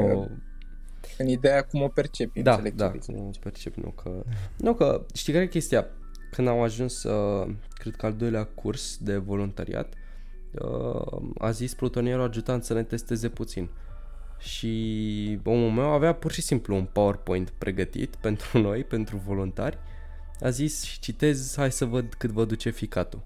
În ideea cum o percepi, Da, înțeleg ce da, vrei să nu percep, nu că... Nu că, știi care e chestia? Când am ajuns, uh, cred că al doilea curs de voluntariat, uh, a zis plutonierul ajutant să ne testeze puțin. Și omul meu avea pur și simplu un PowerPoint pregătit pentru noi, pentru voluntari. A zis și citez, hai să văd cât vă duce ficatul.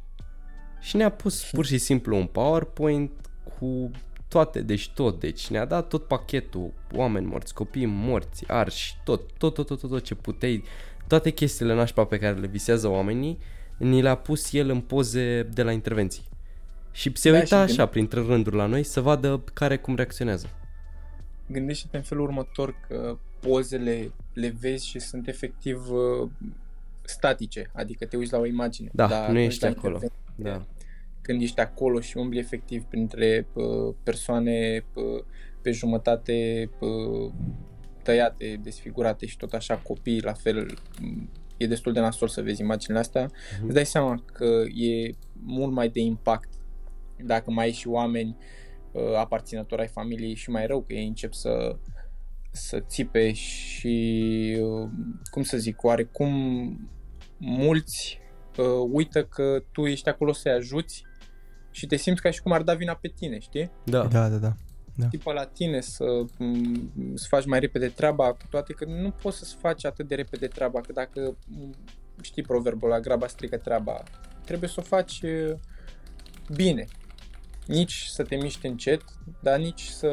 Și ne-a pus pur și simplu un PowerPoint cu toate, deci tot, deci ne-a dat tot pachetul, oameni morți, copii morți, arși, tot, tot, tot, tot, tot, tot ce puteai, toate chestiile nașpa pe care le visează oamenii, ni le-a pus el în poze de la intervenții. Și se Da, uita și așa gând- printre rânduri la noi să vadă care cum reacționează. gândește-te în felul următor că pozele le vezi și sunt efectiv uh, statice, adică te uiți la o imagine. Da, Dar nu când ești la acolo. intervenție, Da. Când ești acolo și umbli efectiv printre uh, persoane uh, pe jumătate uh, tăiate, desfigurate și tot așa copii, la fel, m, e destul de nasol să vezi imaginile astea, Mhm. îți dai seama că e mult mai de impact dacă mai ai și oameni uh, aparținători ai familiei și mai rău că ei încep să să țipe și uh, cum să zic, oarecum mulți uh, uită că tu ești acolo să-i ajuți și te simți ca și cum ar da vina pe tine, știi? Da. Da, da, da. tipă la tine să m, să faci mai repede treaba, cu toate că nu poți să-ți faci atât de repede treaba, că dacă m, știi proverbul la graba strică treaba, trebuie să o faci e, bine. Nici să te miști încet, dar nici să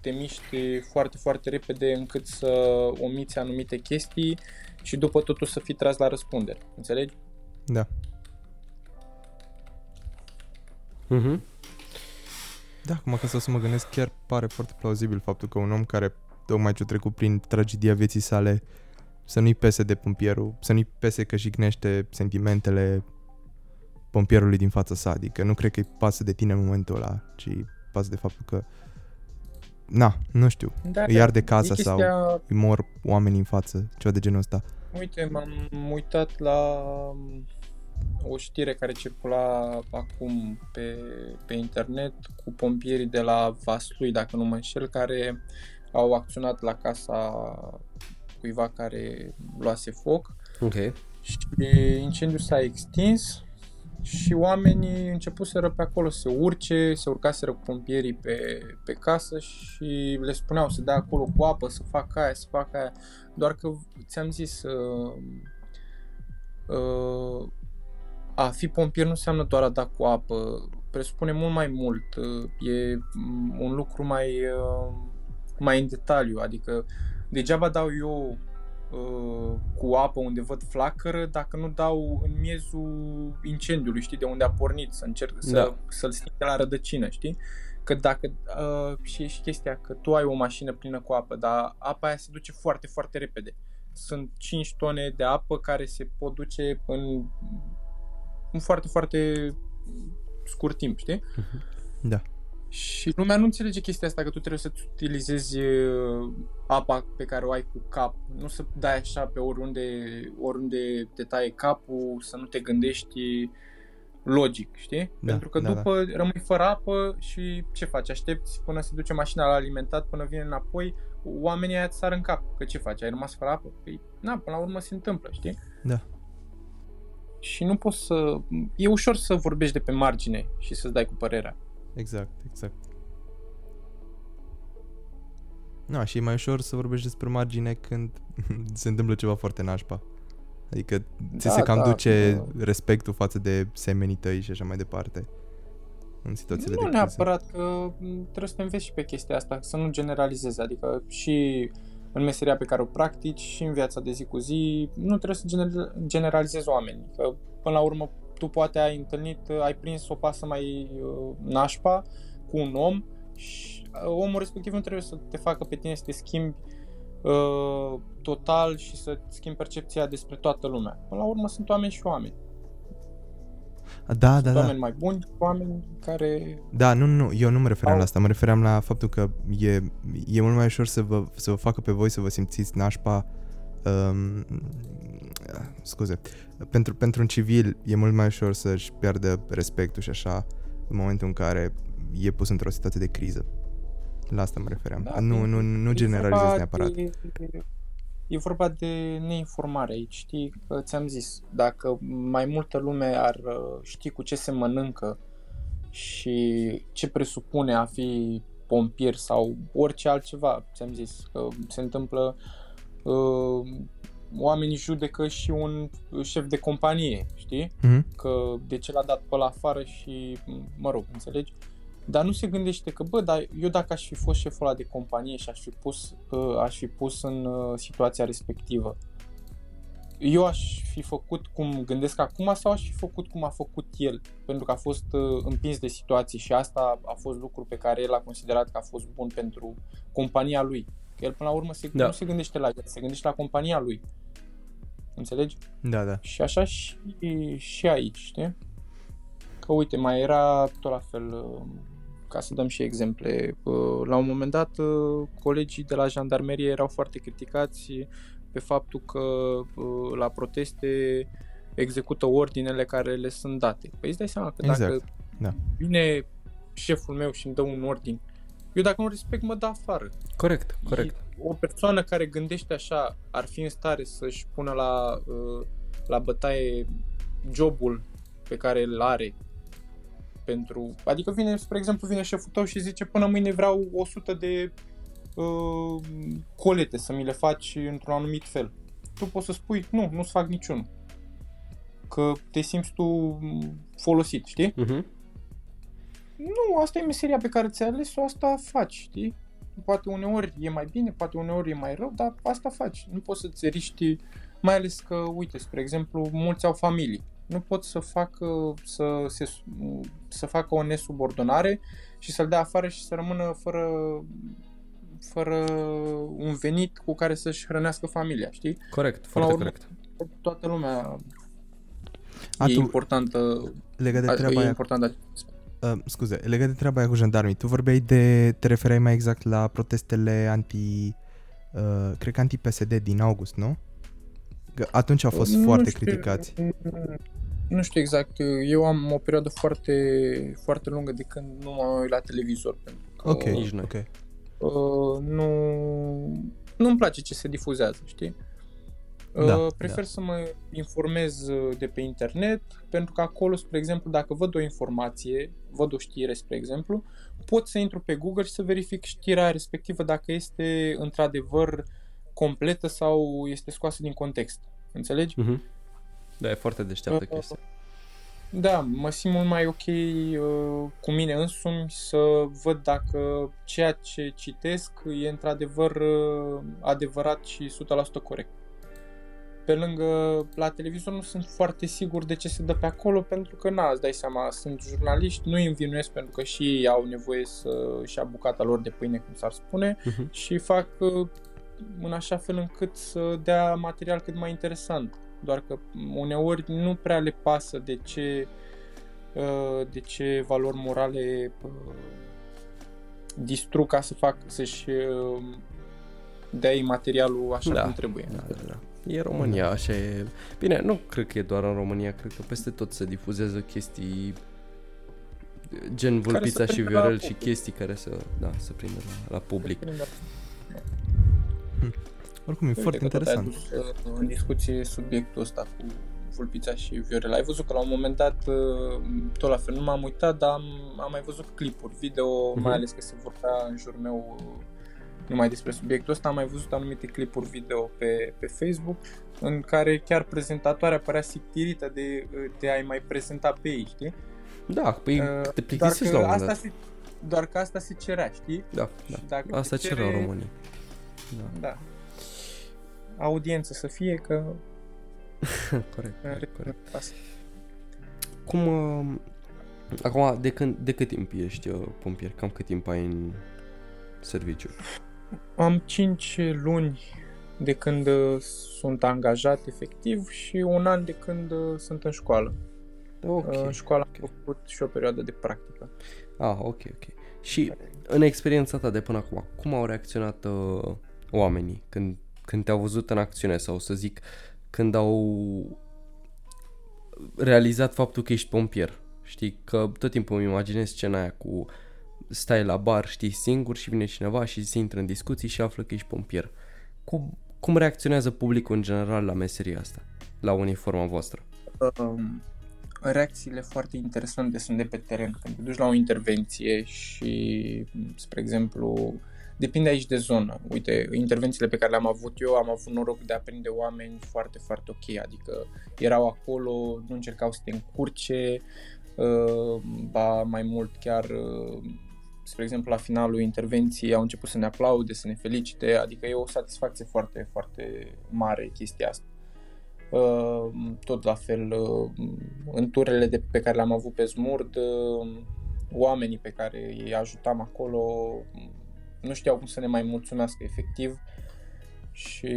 te miști foarte, foarte repede încât să omiți anumite chestii și după totul să fii tras la răspundere. Înțelegi? Da. Mhm. Da, acum ca să mă gândesc, chiar pare foarte plauzibil faptul că un om care tocmai ce-a trecut prin tragedia vieții sale să nu-i pese de pompierul, să nu-i pese că jignește sentimentele pompierului din fața sa, adică nu cred că îi pasă de tine în momentul ăla, ci pasă de faptul că na, nu știu, Da, îi arde casa e sau chestia- îi mor oamenii în față, ceva de genul ăsta. Uite, m-am uitat la um, o știre care circula acum pe, pe internet cu pompierii de la Vaslui, dacă nu mă înșel, care au acționat la casa cuiva care luase foc Ok. și incendiul s-a extins și oamenii începuseră pe acolo să urce, se urcaseră cu pompierii pe, pe casă și le spuneau să dea acolo cu apă, să facă aia, să facă aia. Doar că ți-am zis, uh, uh, a fi pompier nu înseamnă doar a da cu apă, presupune mult mai mult, uh, e mm, un lucru mai, uh, mai în detaliu, adică degeaba dau eu uh, cu apă unde văd flacără dacă nu dau în miezul incendiului, știi, de unde a pornit, să încerc să, Da. să-l sting de la rădăcină, știi? Că dacă, uh, și e și chestia că tu ai o mașină plină cu apă, dar apa aia se duce foarte, foarte repede. Sunt 5 tone de apă care se pot duce în, în foarte, foarte scurt timp, știi? Da. Și lumea nu înțelege chestia asta, că tu trebuie să-ți utilizezi uh, apa pe care o ai cu cap, nu să dai așa pe oriunde, oriunde te taie capul, să nu te gândești logic, știi? Da, Pentru că da, după rămâi fără apă și ce faci? Aștepți până se duce mașina la alimentat, până vine înapoi, oamenii aia îți sar în cap. Că ce faci? Ai rămas fără apă? Păi, na, până la urmă se întâmplă, știi? Da. Și nu poți să... E ușor să vorbești de pe margine și să-ți dai cu părerea. Exact, exact. Nu, și e mai ușor să vorbești despre margine când se întâmplă ceva foarte nașpa. Adică ți Da, se cam da, duce da. respectul față de semenii tăi și așa mai departe. În situațiile Nu de criză. neapărat că m, trebuie să te înveți și pe chestia asta, să nu generalizezi, adică și în meseria pe care o practici și în viața de zi cu zi, nu trebuie să gener- generalizezi oamenii, că până la urmă tu poate ai întâlnit, ai prins o pasă mai uh, nașpa cu un om și uh, omul respectiv nu trebuie să te facă pe tine să te schimbi uh, total și să schimbi percepția despre toată lumea. Până la urmă sunt oameni și oameni. Da, da, Sunt da. oameni mai buni, oameni care Da, nu, nu, eu nu mă refeream Au- la asta, mă refeream la faptul că e, e mult mai ușor să vă, să vă facă pe voi să vă simțiți nașpa um, scuze, pentru, pentru un civil e mult mai ușor să-și piardă respectul și așa în momentul în care e pus într-o situație de criză. La asta mă refeream. Da, nu, e- nu, nu E generalizez vorba neapărat. De, e vorba de neinformare aici, știi? Că ți-am zis, dacă mai multă lume ar uh, ști cu ce se mănâncă și ce presupune a fi pompier sau orice altceva, ți-am zis, că se întâmplă uh, oamenii judecă și un șef de companie, știi? Mhm. că de ce l-a dat pe la afară și, mă rog, înțelegi? Dar nu se gândește că, bă, dar eu dacă aș fi fost șeful ăla de companie și aș fi pus, uh, aș fi pus în uh, situația respectivă, eu aș fi făcut cum gândesc acum sau aș fi făcut cum a făcut el? Pentru că a fost uh, împins de situații și asta a fost lucru pe care el a considerat că a fost bun pentru compania lui. Că el până la urmă se, Da. nu se gândește la el, se gândește la compania lui. Înțelegi? Da, da. Și așa și, și aici, știi? Că uite, mai era tot la fel, uh, ca să dăm și exemple, uh, la un moment dat uh, colegii de la jandarmerie erau foarte criticați pe faptul că uh, la proteste execută ordinele care le sunt date. Păi îți dai seama că dacă Exact, da. vine șeful meu și îmi dă un ordin, eu dacă nu respect mă dă afară. Corect, corect. O persoană care gândește așa ar fi în stare să-și pună la, uh, la bătaie jobul pe care îl are pentru... Adică vine, spre exemplu, vine șeful tău și zice până mâine vreau 100 de uh, colete să mi le faci într-un anumit fel. Tu poți să spui, nu, nu-ți fac niciunul. Că te simți tu folosit, știi? Mhm. Nu, asta e meseria pe care ți-ai ales-o, asta faci, știi? Poate uneori e mai bine, poate uneori e mai rău, dar asta faci. Nu poți să-ți riști, mai ales că, uite, spre exemplu, mulți au familii. Nu pot să facă, să, se, să facă o nesubordonare și să-l dea afară și să rămână fără, fără un venit cu care să-și hrănească familia, știi? Corect, la foarte urmă- corect. Toată lumea A, e tu, importantă, legat de e treaba aia importantă Uh, scuze, legat de treaba aia cu jandarmii, tu vorbeai de, te referai mai exact la protestele anti, uh, cred că anti-PSD din august, nu? Că atunci au fost Nu foarte știu, criticați. Nu știu exact. Eu am o perioadă foarte, foarte lungă de când nu mă uit la televizor. Pentru că Ok, Nici noi. ok. uh, nu, nu-mi place ce se difuzează, știi? Da, Uh, prefer da. să mă informez uh, de pe internet, pentru că acolo, spre exemplu, dacă văd o informație, văd o știre, spre exemplu, pot să intru pe Google și să verific știrea respectivă dacă este într-adevăr completă sau este scoasă din context. Înțelegi? Mhm. Da, e foarte deșteaptă Uh, chestia. Da, mă simt mult mai ok uh, cu mine însumi să văd dacă ceea ce citesc e într-adevăr uh, adevărat și 100% corect. Pe lângă, la televizor nu sunt foarte sigur de ce se dă pe acolo, pentru că, na, îți dai seama, sunt jurnaliști, nu îi învinuiesc pentru că și ei au nevoie să-și ia bucata lor de pâine, cum s-ar spune, Mhm. și fac uh, în așa fel încât să dea material cât mai interesant. Doar că uneori nu prea le pasă de ce uh, de ce valori morale uh, distrug ca să fac, să-și uh, dea ei materialul așa Da. cum trebuie. Da, da, da. E România, așa e. Bine, nu cred că e doar în România, cred că peste tot se difuzează chestii gen să Vulpița și prindă la Viorel și public. chestii care să, da, să prindă la, la public. Oricum, e Uite foarte că tot ai interesant. adus, uh, în discuție subiectul ăsta cu Vulpița și Viorel. Ai văzut că la un moment dat, uh, tot la fel, nu m-am uitat, dar am, am mai văzut clipuri video, Mhm. mai ales că se vorbea în jurul meu uh, numai despre subiectul ăsta, am mai văzut anumite clipuri video pe, pe Facebook în care chiar prezentatoarea părea sictirită de, uh, de a-i mai prezenta pe ei, știi? Da, păi Uh, te Doar plictisiți că, la un moment asta dat. se, doar că asta se cerea, știi? Da, da. Și dacă Asta se cereau românii. Da, Da. Audiență să fie că corect, corect, corect. Asta. Cum, uh, acum, de, când, de cât timp ești uh, pompier? Cam cât timp ai în serviciu? Am 5 luni de când uh, sunt angajat efectiv și un an de când uh, sunt în școală. Ok. Uh, În școală am făcut și o perioadă de practică. Ah, ok, ok. Și în experiența ta de până acum, cum au reacționat uh, oamenii când, când te-au văzut în acțiune sau să zic când au realizat faptul că ești pompier? Știi, că tot timpul îmi imaginez scena aia cu stai la bar, știi, singur și vine cineva și se intră în discuții și află că ești pompier. Cum, cum reacționează publicul în general la meseria asta, la uniforma voastră? Um, reacțiile foarte interesante sunt de pe teren. Când te duci la o intervenție și, spre exemplu, depinde aici de zonă. Uite, intervențiile pe care le-am avut eu, am avut noroc de a prinde oameni foarte, foarte ok. Adică erau acolo, nu încercau să te încurce, uh, ba mai mult chiar, uh, spre exemplu, la finalul intervenției au început să ne aplaude, să ne felicite, adică e o satisfacție foarte, foarte mare chestia asta. Uh, tot la fel, uh, în turele de, pe care le-am avut pe Smurd, uh, oamenii pe care îi ajutam acolo nu știau cum să ne mai mulțumească efectiv și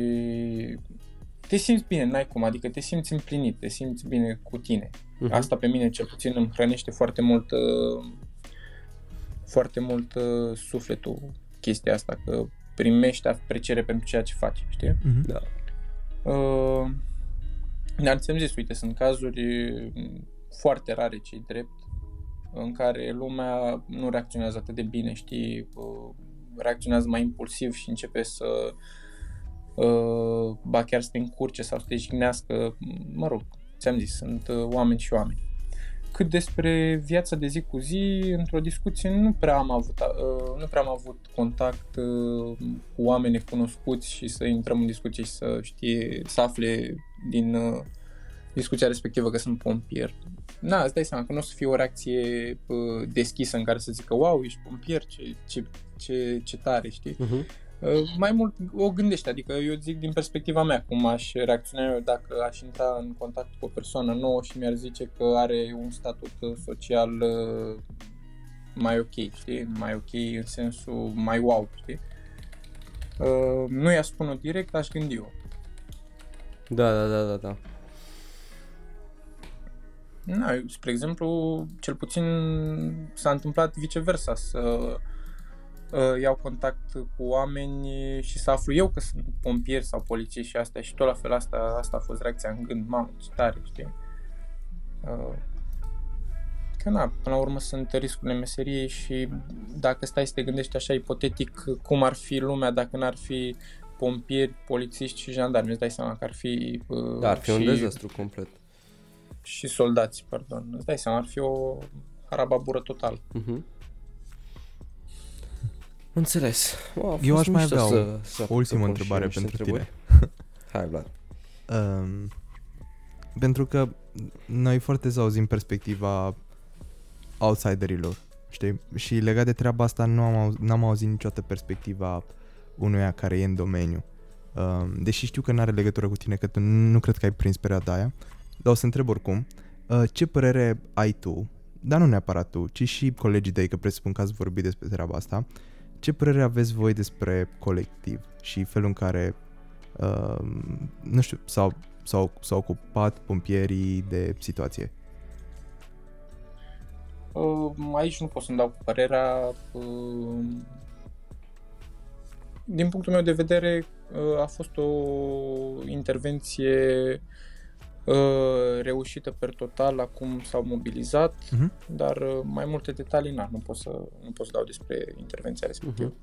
te simți bine, n-ai cum, adică te simți împlinit, te simți bine cu tine. Mhm. Asta pe mine cel puțin îmi hrănește foarte mult uh, foarte mult uh, sufletul chestia asta, că primești apreciere pentru ceea ce faci, știi? Mhm. Da. Uh, dar ți-am zis, uite, sunt cazuri mm, foarte rare, cei drept, în care lumea nu reacționează atât de bine, știi, uh, reacționează mai impulsiv și începe să uh, ba chiar să te încurce sau să te jignească, mă rog, ți-am zis, sunt uh, oameni și oameni. Cât despre viața de zi cu zi, într-o discuție nu prea am avut, uh, nu prea am avut contact uh, cu oameni necunoscuți și să intrăm în discuție și să știe, să afle din uh, discuția respectivă că sunt pompier. Na, îți dai seama că nu o să fie o reacție uh, deschisă în care să zică wow, ești pompier, ce, ce, ce, ce tare, știi? Mhm. Uh, mai mult o gândește, adică eu zic din perspectiva mea cum aș reacționa eu dacă aș intra în contact cu o persoană nouă și mi-ar zice că are un statut uh, social uh, mai ok, știi? Mai ok în sensul mai wow, știi? Uh, nu i-aș spune direct, aș gândi eu. Da, da, da, da, da. Na, eu, spre exemplu, cel puțin s-a întâmplat viceversa, să uh, iau contact cu oameni și să aflu eu că sunt pompieri sau polițiști și astea și tot la fel asta, asta a fost reacția în gând, mamă, ce tare, știi? Uh, că na, până la urmă sunt riscurile meseriei și dacă stai să te gândești așa ipotetic cum ar fi lumea dacă n-ar fi pompieri, polițiști și jandarmi, îți dai seama că ar fi... uh, Da, ar fi un și- dezastru complet. și soldați, pardon. Îți dai seama, ar fi o harababură total. Mhm. Înțeles. Wow, a Eu fost aș mai mișto avea să, o- să o ultimă să pun și întrebare eu niște pentru întrebări. Hai, Vlad. Um, pentru că noi foarte să auzim perspectiva outsiderilor, știi? Și legat de treaba asta nu am, au- n-am auzit niciodată perspectiva unuia care e în domeniu. Um, deși știu că nu are legătură cu tine, că tu nu cred că ai prins perioada aia, dar o să întreb oricum, uh, ce părere ai tu, dar nu neapărat tu, ci și colegii tăi, că presupun că ați vorbit despre treaba asta, ce părere aveți voi despre colectiv și felul în care, uh, nu știu, s-au, s-au, s-au ocupat pompierii de situație? Uh, aici nu pot să-mi dau cu părerea. Uh, din punctul meu de vedere, uh, a fost o intervenție uh, reușită per total la cum s-au mobilizat, Mhm. dar uh, mai multe detalii na, nu pot să nu pot să dau despre intervenția respectivă.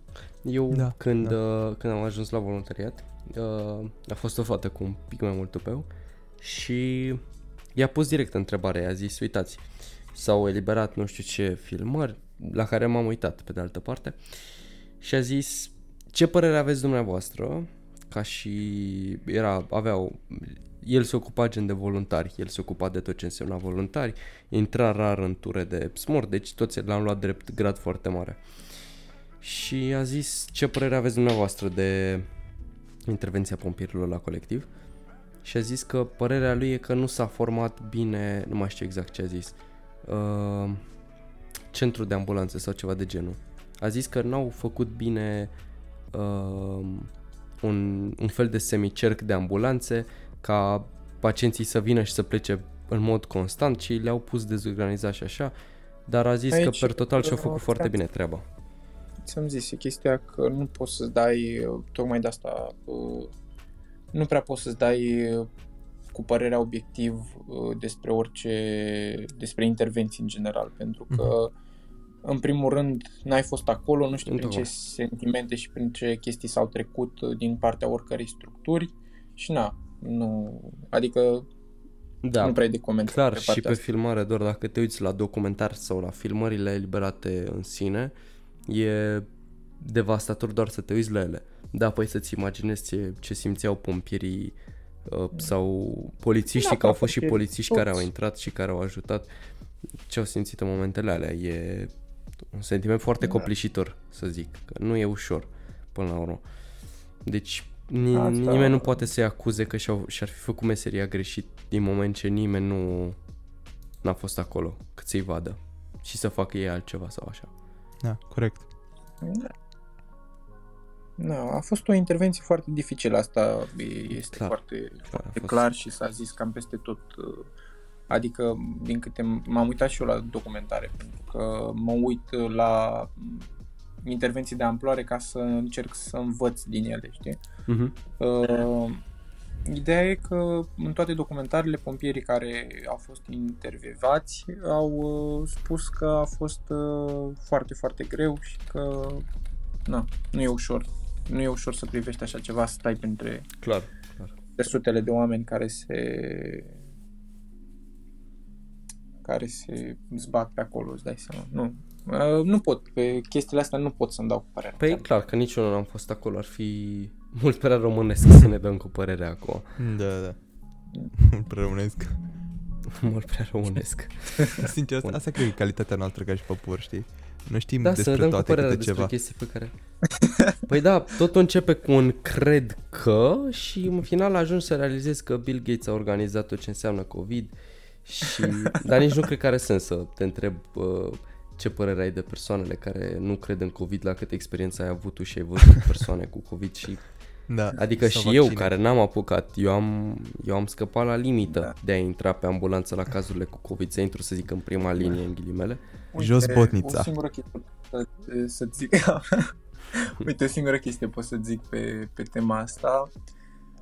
Eu Da, când, da. Uh, când am ajuns la voluntariat, uh, a fost o fată cu un pic mai mult tupeu și i-a pus direct întrebarea, i-a zis, uitați, s-au eliberat nu știu ce filmări, la care m-am uitat pe de altă parte, și a zis, ce părere aveți dumneavoastră, ca și era, aveau, el se ocupa gen de voluntari, el se ocupa de tot ce însemna voluntari, intra rar în ture de smor, deci toți l-am luat drept grad foarte mare. Și a zis ce părere aveți dumneavoastră de intervenția pompierilor la colectiv și a zis că părerea lui e că nu s-a format bine, nu mai știu exact ce a zis, uh, centru de ambulanțe sau ceva de genul. A zis că n-au făcut bine uh, un, un fel de semicerc de ambulanțe ca pacienții să vină și să plece în mod constant și le-au pus dezorganizat și așa, dar a zis Aici, Aici, că per total și-au făcut uh, foarte da. bine treaba. Ți-am zis, e chestia că nu poți să-ți dai, uh, tocmai de asta, uh, nu prea poți să-ți dai uh, cu părerea obiectiv uh, despre orice, despre intervenții în general, pentru că, în primul rând, n-ai fost acolo, nu știu prin ce Întotdeauna. sentimente și prin ce chestii s-au trecut uh, din partea oricărei structuri și na, nu, adică Da, nu prea ai de comentat clar pe și partea pe asta. filmare, doar dacă te uiți la documentar sau la filmările eliberate în sine, e devastator doar să te uiți la ele. Da, păi să-ți imaginezi ce, ce simțeau pompierii uh, sau polițiștii, Da, că au fost și pompierii, polițiști care au toți. intrat și care au ajutat. Ce au simțit în momentele alea. E un sentiment foarte Da. copleșitor, să zic. Că nu e ușor, până la urmă. Deci, ni- Asta- nimeni nu poate să-i acuze că și-au, și-ar fi făcut meseria greșit din moment ce nimeni nu n-a fost acolo cât să-i vadă și să facă ei altceva sau așa. Da, corect. Da. Da, a fost o intervenție foarte dificilă, asta e- este Clar, foarte, Clar, a foarte fost- clar și s-a zis cam peste tot. uh, Adică, din câte m- m-am uitat și eu la documentare, pentru că mă uit uh, la m, intervenții de amploare ca să încerc să învăț din ele, știi? Mhm. Uh, ideea e că în toate documentarele pompierii care au fost intervievați au uh, spus că a fost uh, foarte, foarte greu și că na, nu e ușor. Nu e ușor să privești așa ceva, să stai printre Clar, clar. de sutele de oameni care se care se zbat pe acolo, îți dai seama. Nu. Uh, nu pot, pe chestiile astea nu pot să-mi dau cu părerea. Păi e Chiar. clar că nici eu nu am fost acolo, ar fi mult prea românesc să ne dăm cu părerea acum. Da, da. Prea românesc. mult prea românesc. Sincer, asta, Bun. asta cred că e calitatea noastră ca și popor, știi? Noi știm Da, să ne despre dăm cu toate părerea câte despre ceva. chestii pe care... Păi da, totul începe cu un cred că și în final ajungi să realizezi că Bill Gates a organizat tot ce înseamnă COVID și... Dar nici nu cred că are sens să te întreb uh, ce părere ai de persoanele care nu cred în COVID, la câtă experiență ai avut tu și ai văzut persoane cu COVID și... Da, Adică sau și eu, vaccine. care n-am apucat, eu am, eu am scăpat la limită Da. de a intra pe ambulanță la cazurile cu COVID, să intru, să zic, în prima linie, în ghilimele. Jos Botnița. O singură chestie pot să, să zic. Uite, o singură chestie pot să zic pe, pe tema asta.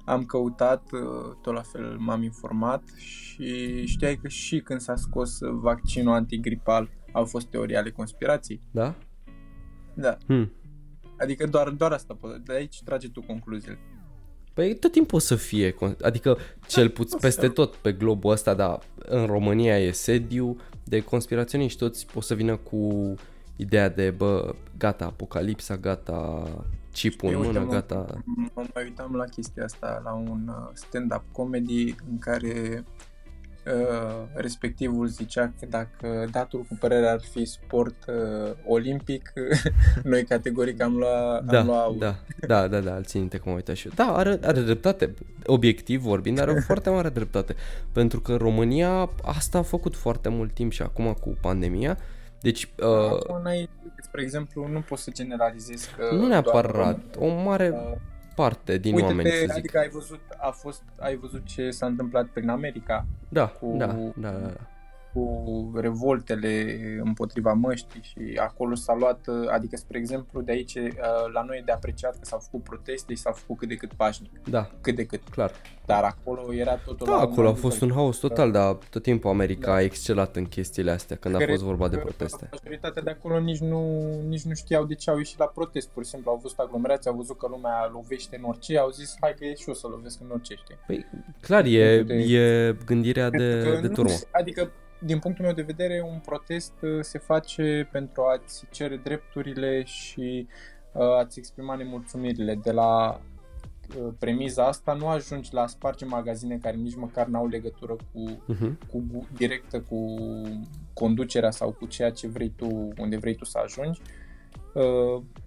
Am căutat, uh, tot la fel m-am informat și știai că și când s-a scos vaccinul antigripal au fost teorii ale conspirației. Da? Da, Hmm. adică doar, doar asta pot. De aici trage tu concluziile. Păi tot timpul o să fie, con- adică cel puțin o să- peste tot pe globul ăsta, dar în România e sediu de conspiraționiști, toți o să vină cu ideea de, bă, gata, apocalipsa, gata, chipul în Eu, uite, mână, mă- gata... Mă mai uitam la chestia asta la un uh, stand-up comedy în care uh, respectivul zicea că dacă datul cu părere ar fi sport uh, olimpic, noi categoric am luat, Da, am luat aur. da, da, da, da, îl țin minte cum am uitat și eu. Da, are, are dreptate, obiectiv vorbind, are o foarte mare dreptate. Pentru că România asta a făcut foarte mult timp și acum cu pandemia. Deci, uh, Acum n-ai, spre exemplu, nu poți să generalizezi că nu doar neapărat, români- o mare Uh, parte din oameni, Uite-te, să zic. adică ai văzut, a fost, ai văzut ce s-a întâmplat prin America Da, cu- da, da, da, da. Cu revoltele împotriva măștii și acolo s-a luat, uh, adică spre exemplu de aici uh, la noi e de apreciat că s-au făcut proteste și s-au făcut cât de cât pașnic, Da, cât de cât. clar. Dar acolo era totul Da, la acolo a un fost nivel. un haos total, dar tot timpul America Da. a excelat în chestiile astea când a Cred fost vorba de că proteste. Majoritatea de acolo nici nu, nici nu știau de ce au ieșit la protest. Pur și simplu au văzut aglomerații, au văzut că lumea lovește în orice, au zis hai că e și eu să lovesc în orice, știi? Păi, clar, e, De- e gândirea Pentru de, că de nu- turmă. Adică, din punctul meu de vedere, un protest uh, se face pentru a-ți cere drepturile și uh, a-ți exprima nemulțumirile. De la uh, premiza asta nu ajungi la a sparge magazine care nici măcar n-au legătură cu, Mhm. cu gu- directă cu conducerea sau cu ceea ce vrei tu, unde vrei tu să ajungi. Uh,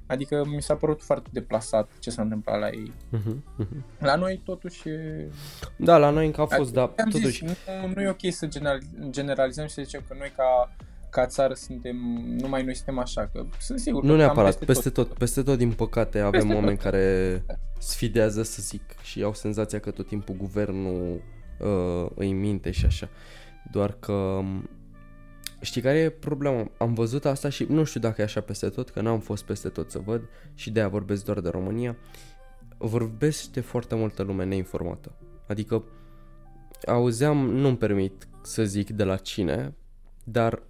Adică mi s-a părut foarte deplasat ce s-a întâmplat la ei. Mhm. Mhm. La noi totuși e Da, la noi încă a fost, dar am totuși... zis, nu, nu e ok să general, generalizăm și să zicem că noi ca, ca țară suntem, numai noi suntem așa, că sunt sigur că Nu cam neapărat, peste tot, peste tot din păcate avem Peste tot. oameni care sfidează să zic și au senzația că tot timpul guvernul uh, îi minte și așa. Doar că m, știi care e problema? Am văzut asta și nu știu dacă e așa peste tot, că n-am fost peste tot să văd și de aia vorbesc doar de România. Vorbește foarte multă lume neinformată. Adică auzeam, nu-mi permit să zic de la cine, dar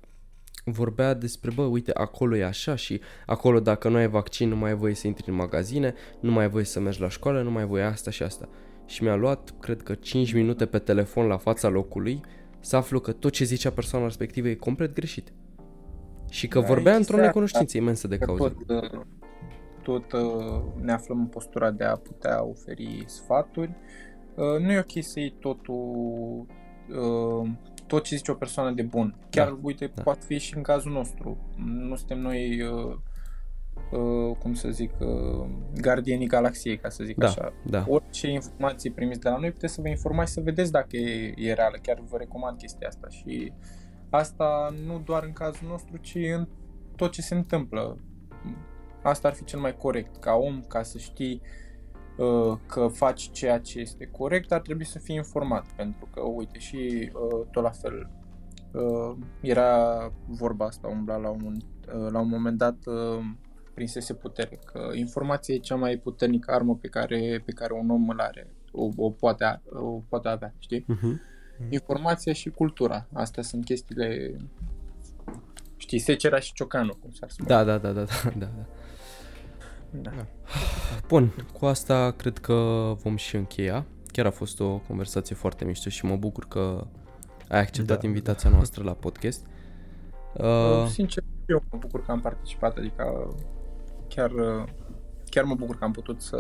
vorbea despre, bă, uite, acolo e așa și acolo dacă nu ai vaccin nu mai ai voie să intri în magazine, nu mai ai voie să mergi la școală, nu mai ai voie asta și asta. Și mi-a luat, cred că 5 minute pe telefon la fața locului să aflu că tot ce zicea persoana respectivă e complet greșit. Și că Da, vorbea e într-o chestia necunoștință imensă de că cauză. tot, uh, tot uh, ne aflăm în postura de a putea oferi sfaturi. Uh, Nu e ok să iei totul, uh, tot ce zice o persoană de bun. Chiar, Da, uite, da. poate fi și în cazul nostru. Nu suntem noi, uh, uh, cum să zic, uh, gardienii galaxiei, ca să zic Da, așa. da. Orice informație primiți de la noi, puteți să vă informați să vedeți dacă e, e reală. Chiar vă recomand chestia asta și asta nu doar în cazul nostru, ci în tot ce se întâmplă. Asta ar fi cel mai corect. Ca om, ca să știi uh, că faci ceea ce este corect, ar trebui să fii informat. Pentru că, uite, și uh, tot la fel uh, era vorba asta, umbla la un, uh, la un moment dat uh, prinsese putere, că informația e cea mai puternică armă pe care, pe care un om îl are, o, o, poate, a- o poate avea, știi? Mhm. Informația și cultura, astea sunt chestiile, știi, secera și ciocanul, cum s-ar spune. Da, da, da, da, da, da. da. da. Bun, cu asta cred că vom și încheia. Chiar a fost o conversație foarte mișto și mă bucur că ai acceptat Da, invitația noastră la podcast. Uh, Uh, Sincer, eu mă bucur că am participat, adică chiar, chiar mă bucur că am putut să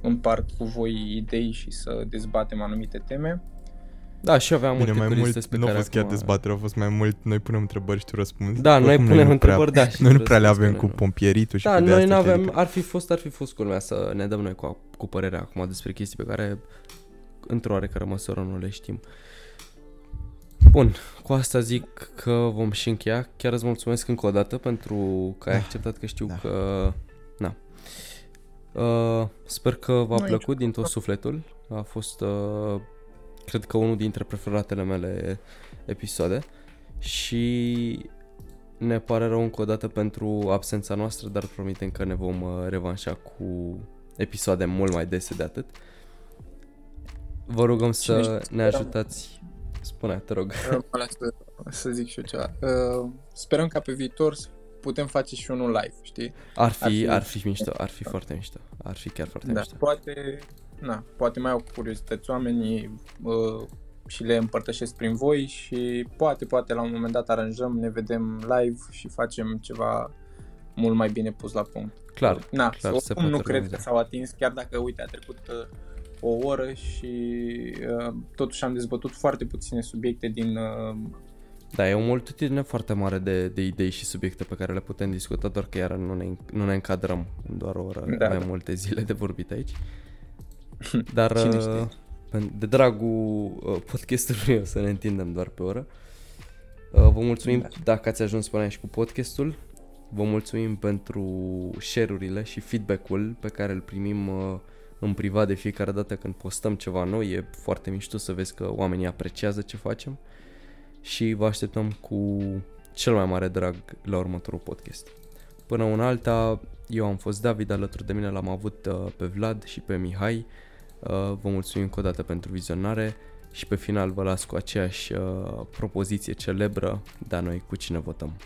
împart cu voi idei și să dezbatem anumite teme. da, și eu aveam Bine, multe mai curiozități mult, pe nu a care fost chiar acum- dezbatere, a fost mai mult, noi punem întrebări și tu răspunzi. Da, noi Oricum, punem nu prea- întrebări, da. și Noi nu tu prea le răspunzi avem pe cu ele. pompieritul și Da, cu de noi astea, nu știi, avem, adică- ar fi fost, ar fi fost culmea să ne dăm noi cu, cu părerea acum despre chestii pe care într-o oarecare măsură nu le știm. Bun, cu asta zic că vom și încheia. Chiar îți mulțumesc încă o dată pentru că ai Da. acceptat că știu Da. că... Na. Uh, sper că v-a Nu e plăcut din tot sufletul. A fost, uh, cred că, unul dintre preferatele mele episoade. Și ne pare rău încă o dată pentru absența noastră, dar promitem că ne vom uh, revanșa cu episoade mult mai dese de atât. Vă rugăm Cine să știe, ne sperăm. ajutați. Spune, te rog. Uh, mă las să, să zic și eu ceva. Uh, sperăm ca pe viitor să putem face și unul live, știi? Ar fi, Ar fi- ar fi mișto, ar fi foarte mișto. Ar fi chiar foarte Da, mișto. poate, na, poate mai au curiozități oamenii uh, și le împărtășesc prin voi și poate, poate la un moment dat aranjăm, ne vedem live și facem ceva mult mai bine pus la punct. Clar, Na, clar, se oricum poate nu cred organiza. că s-au atins, chiar dacă, uite, a trecut uh, o oră și uh, totuși am dezbătut foarte puține subiecte din... Uh, Da, e o multitudine foarte mare de, de idei și subiecte pe care le putem discuta, doar că iar nu ne, nu ne încadrăm în doar o oră. Da, Avem da. multe zile de vorbit aici. Dar Cine uh, știe? pen- de dragul uh, podcastului o să ne întindem doar pe oră. Uh, Vă mulțumim Da. dacă ați ajuns până aici cu podcastul. Vă mulțumim pentru share-urile și feedback-ul pe care îl primim uh, în privat de fiecare dată când postăm ceva nou. E foarte mișto să vezi că oamenii apreciază ce facem. și vă așteptăm cu cel mai mare drag la următorul podcast. Până un alta, eu am fost David, alături de mine l-am avut uh, pe Vlad și pe Mihai. Uh, vă mulțumim încă o dată pentru vizionare și pe final vă las cu aceeași uh, propoziție celebră, dar noi cu cine votăm.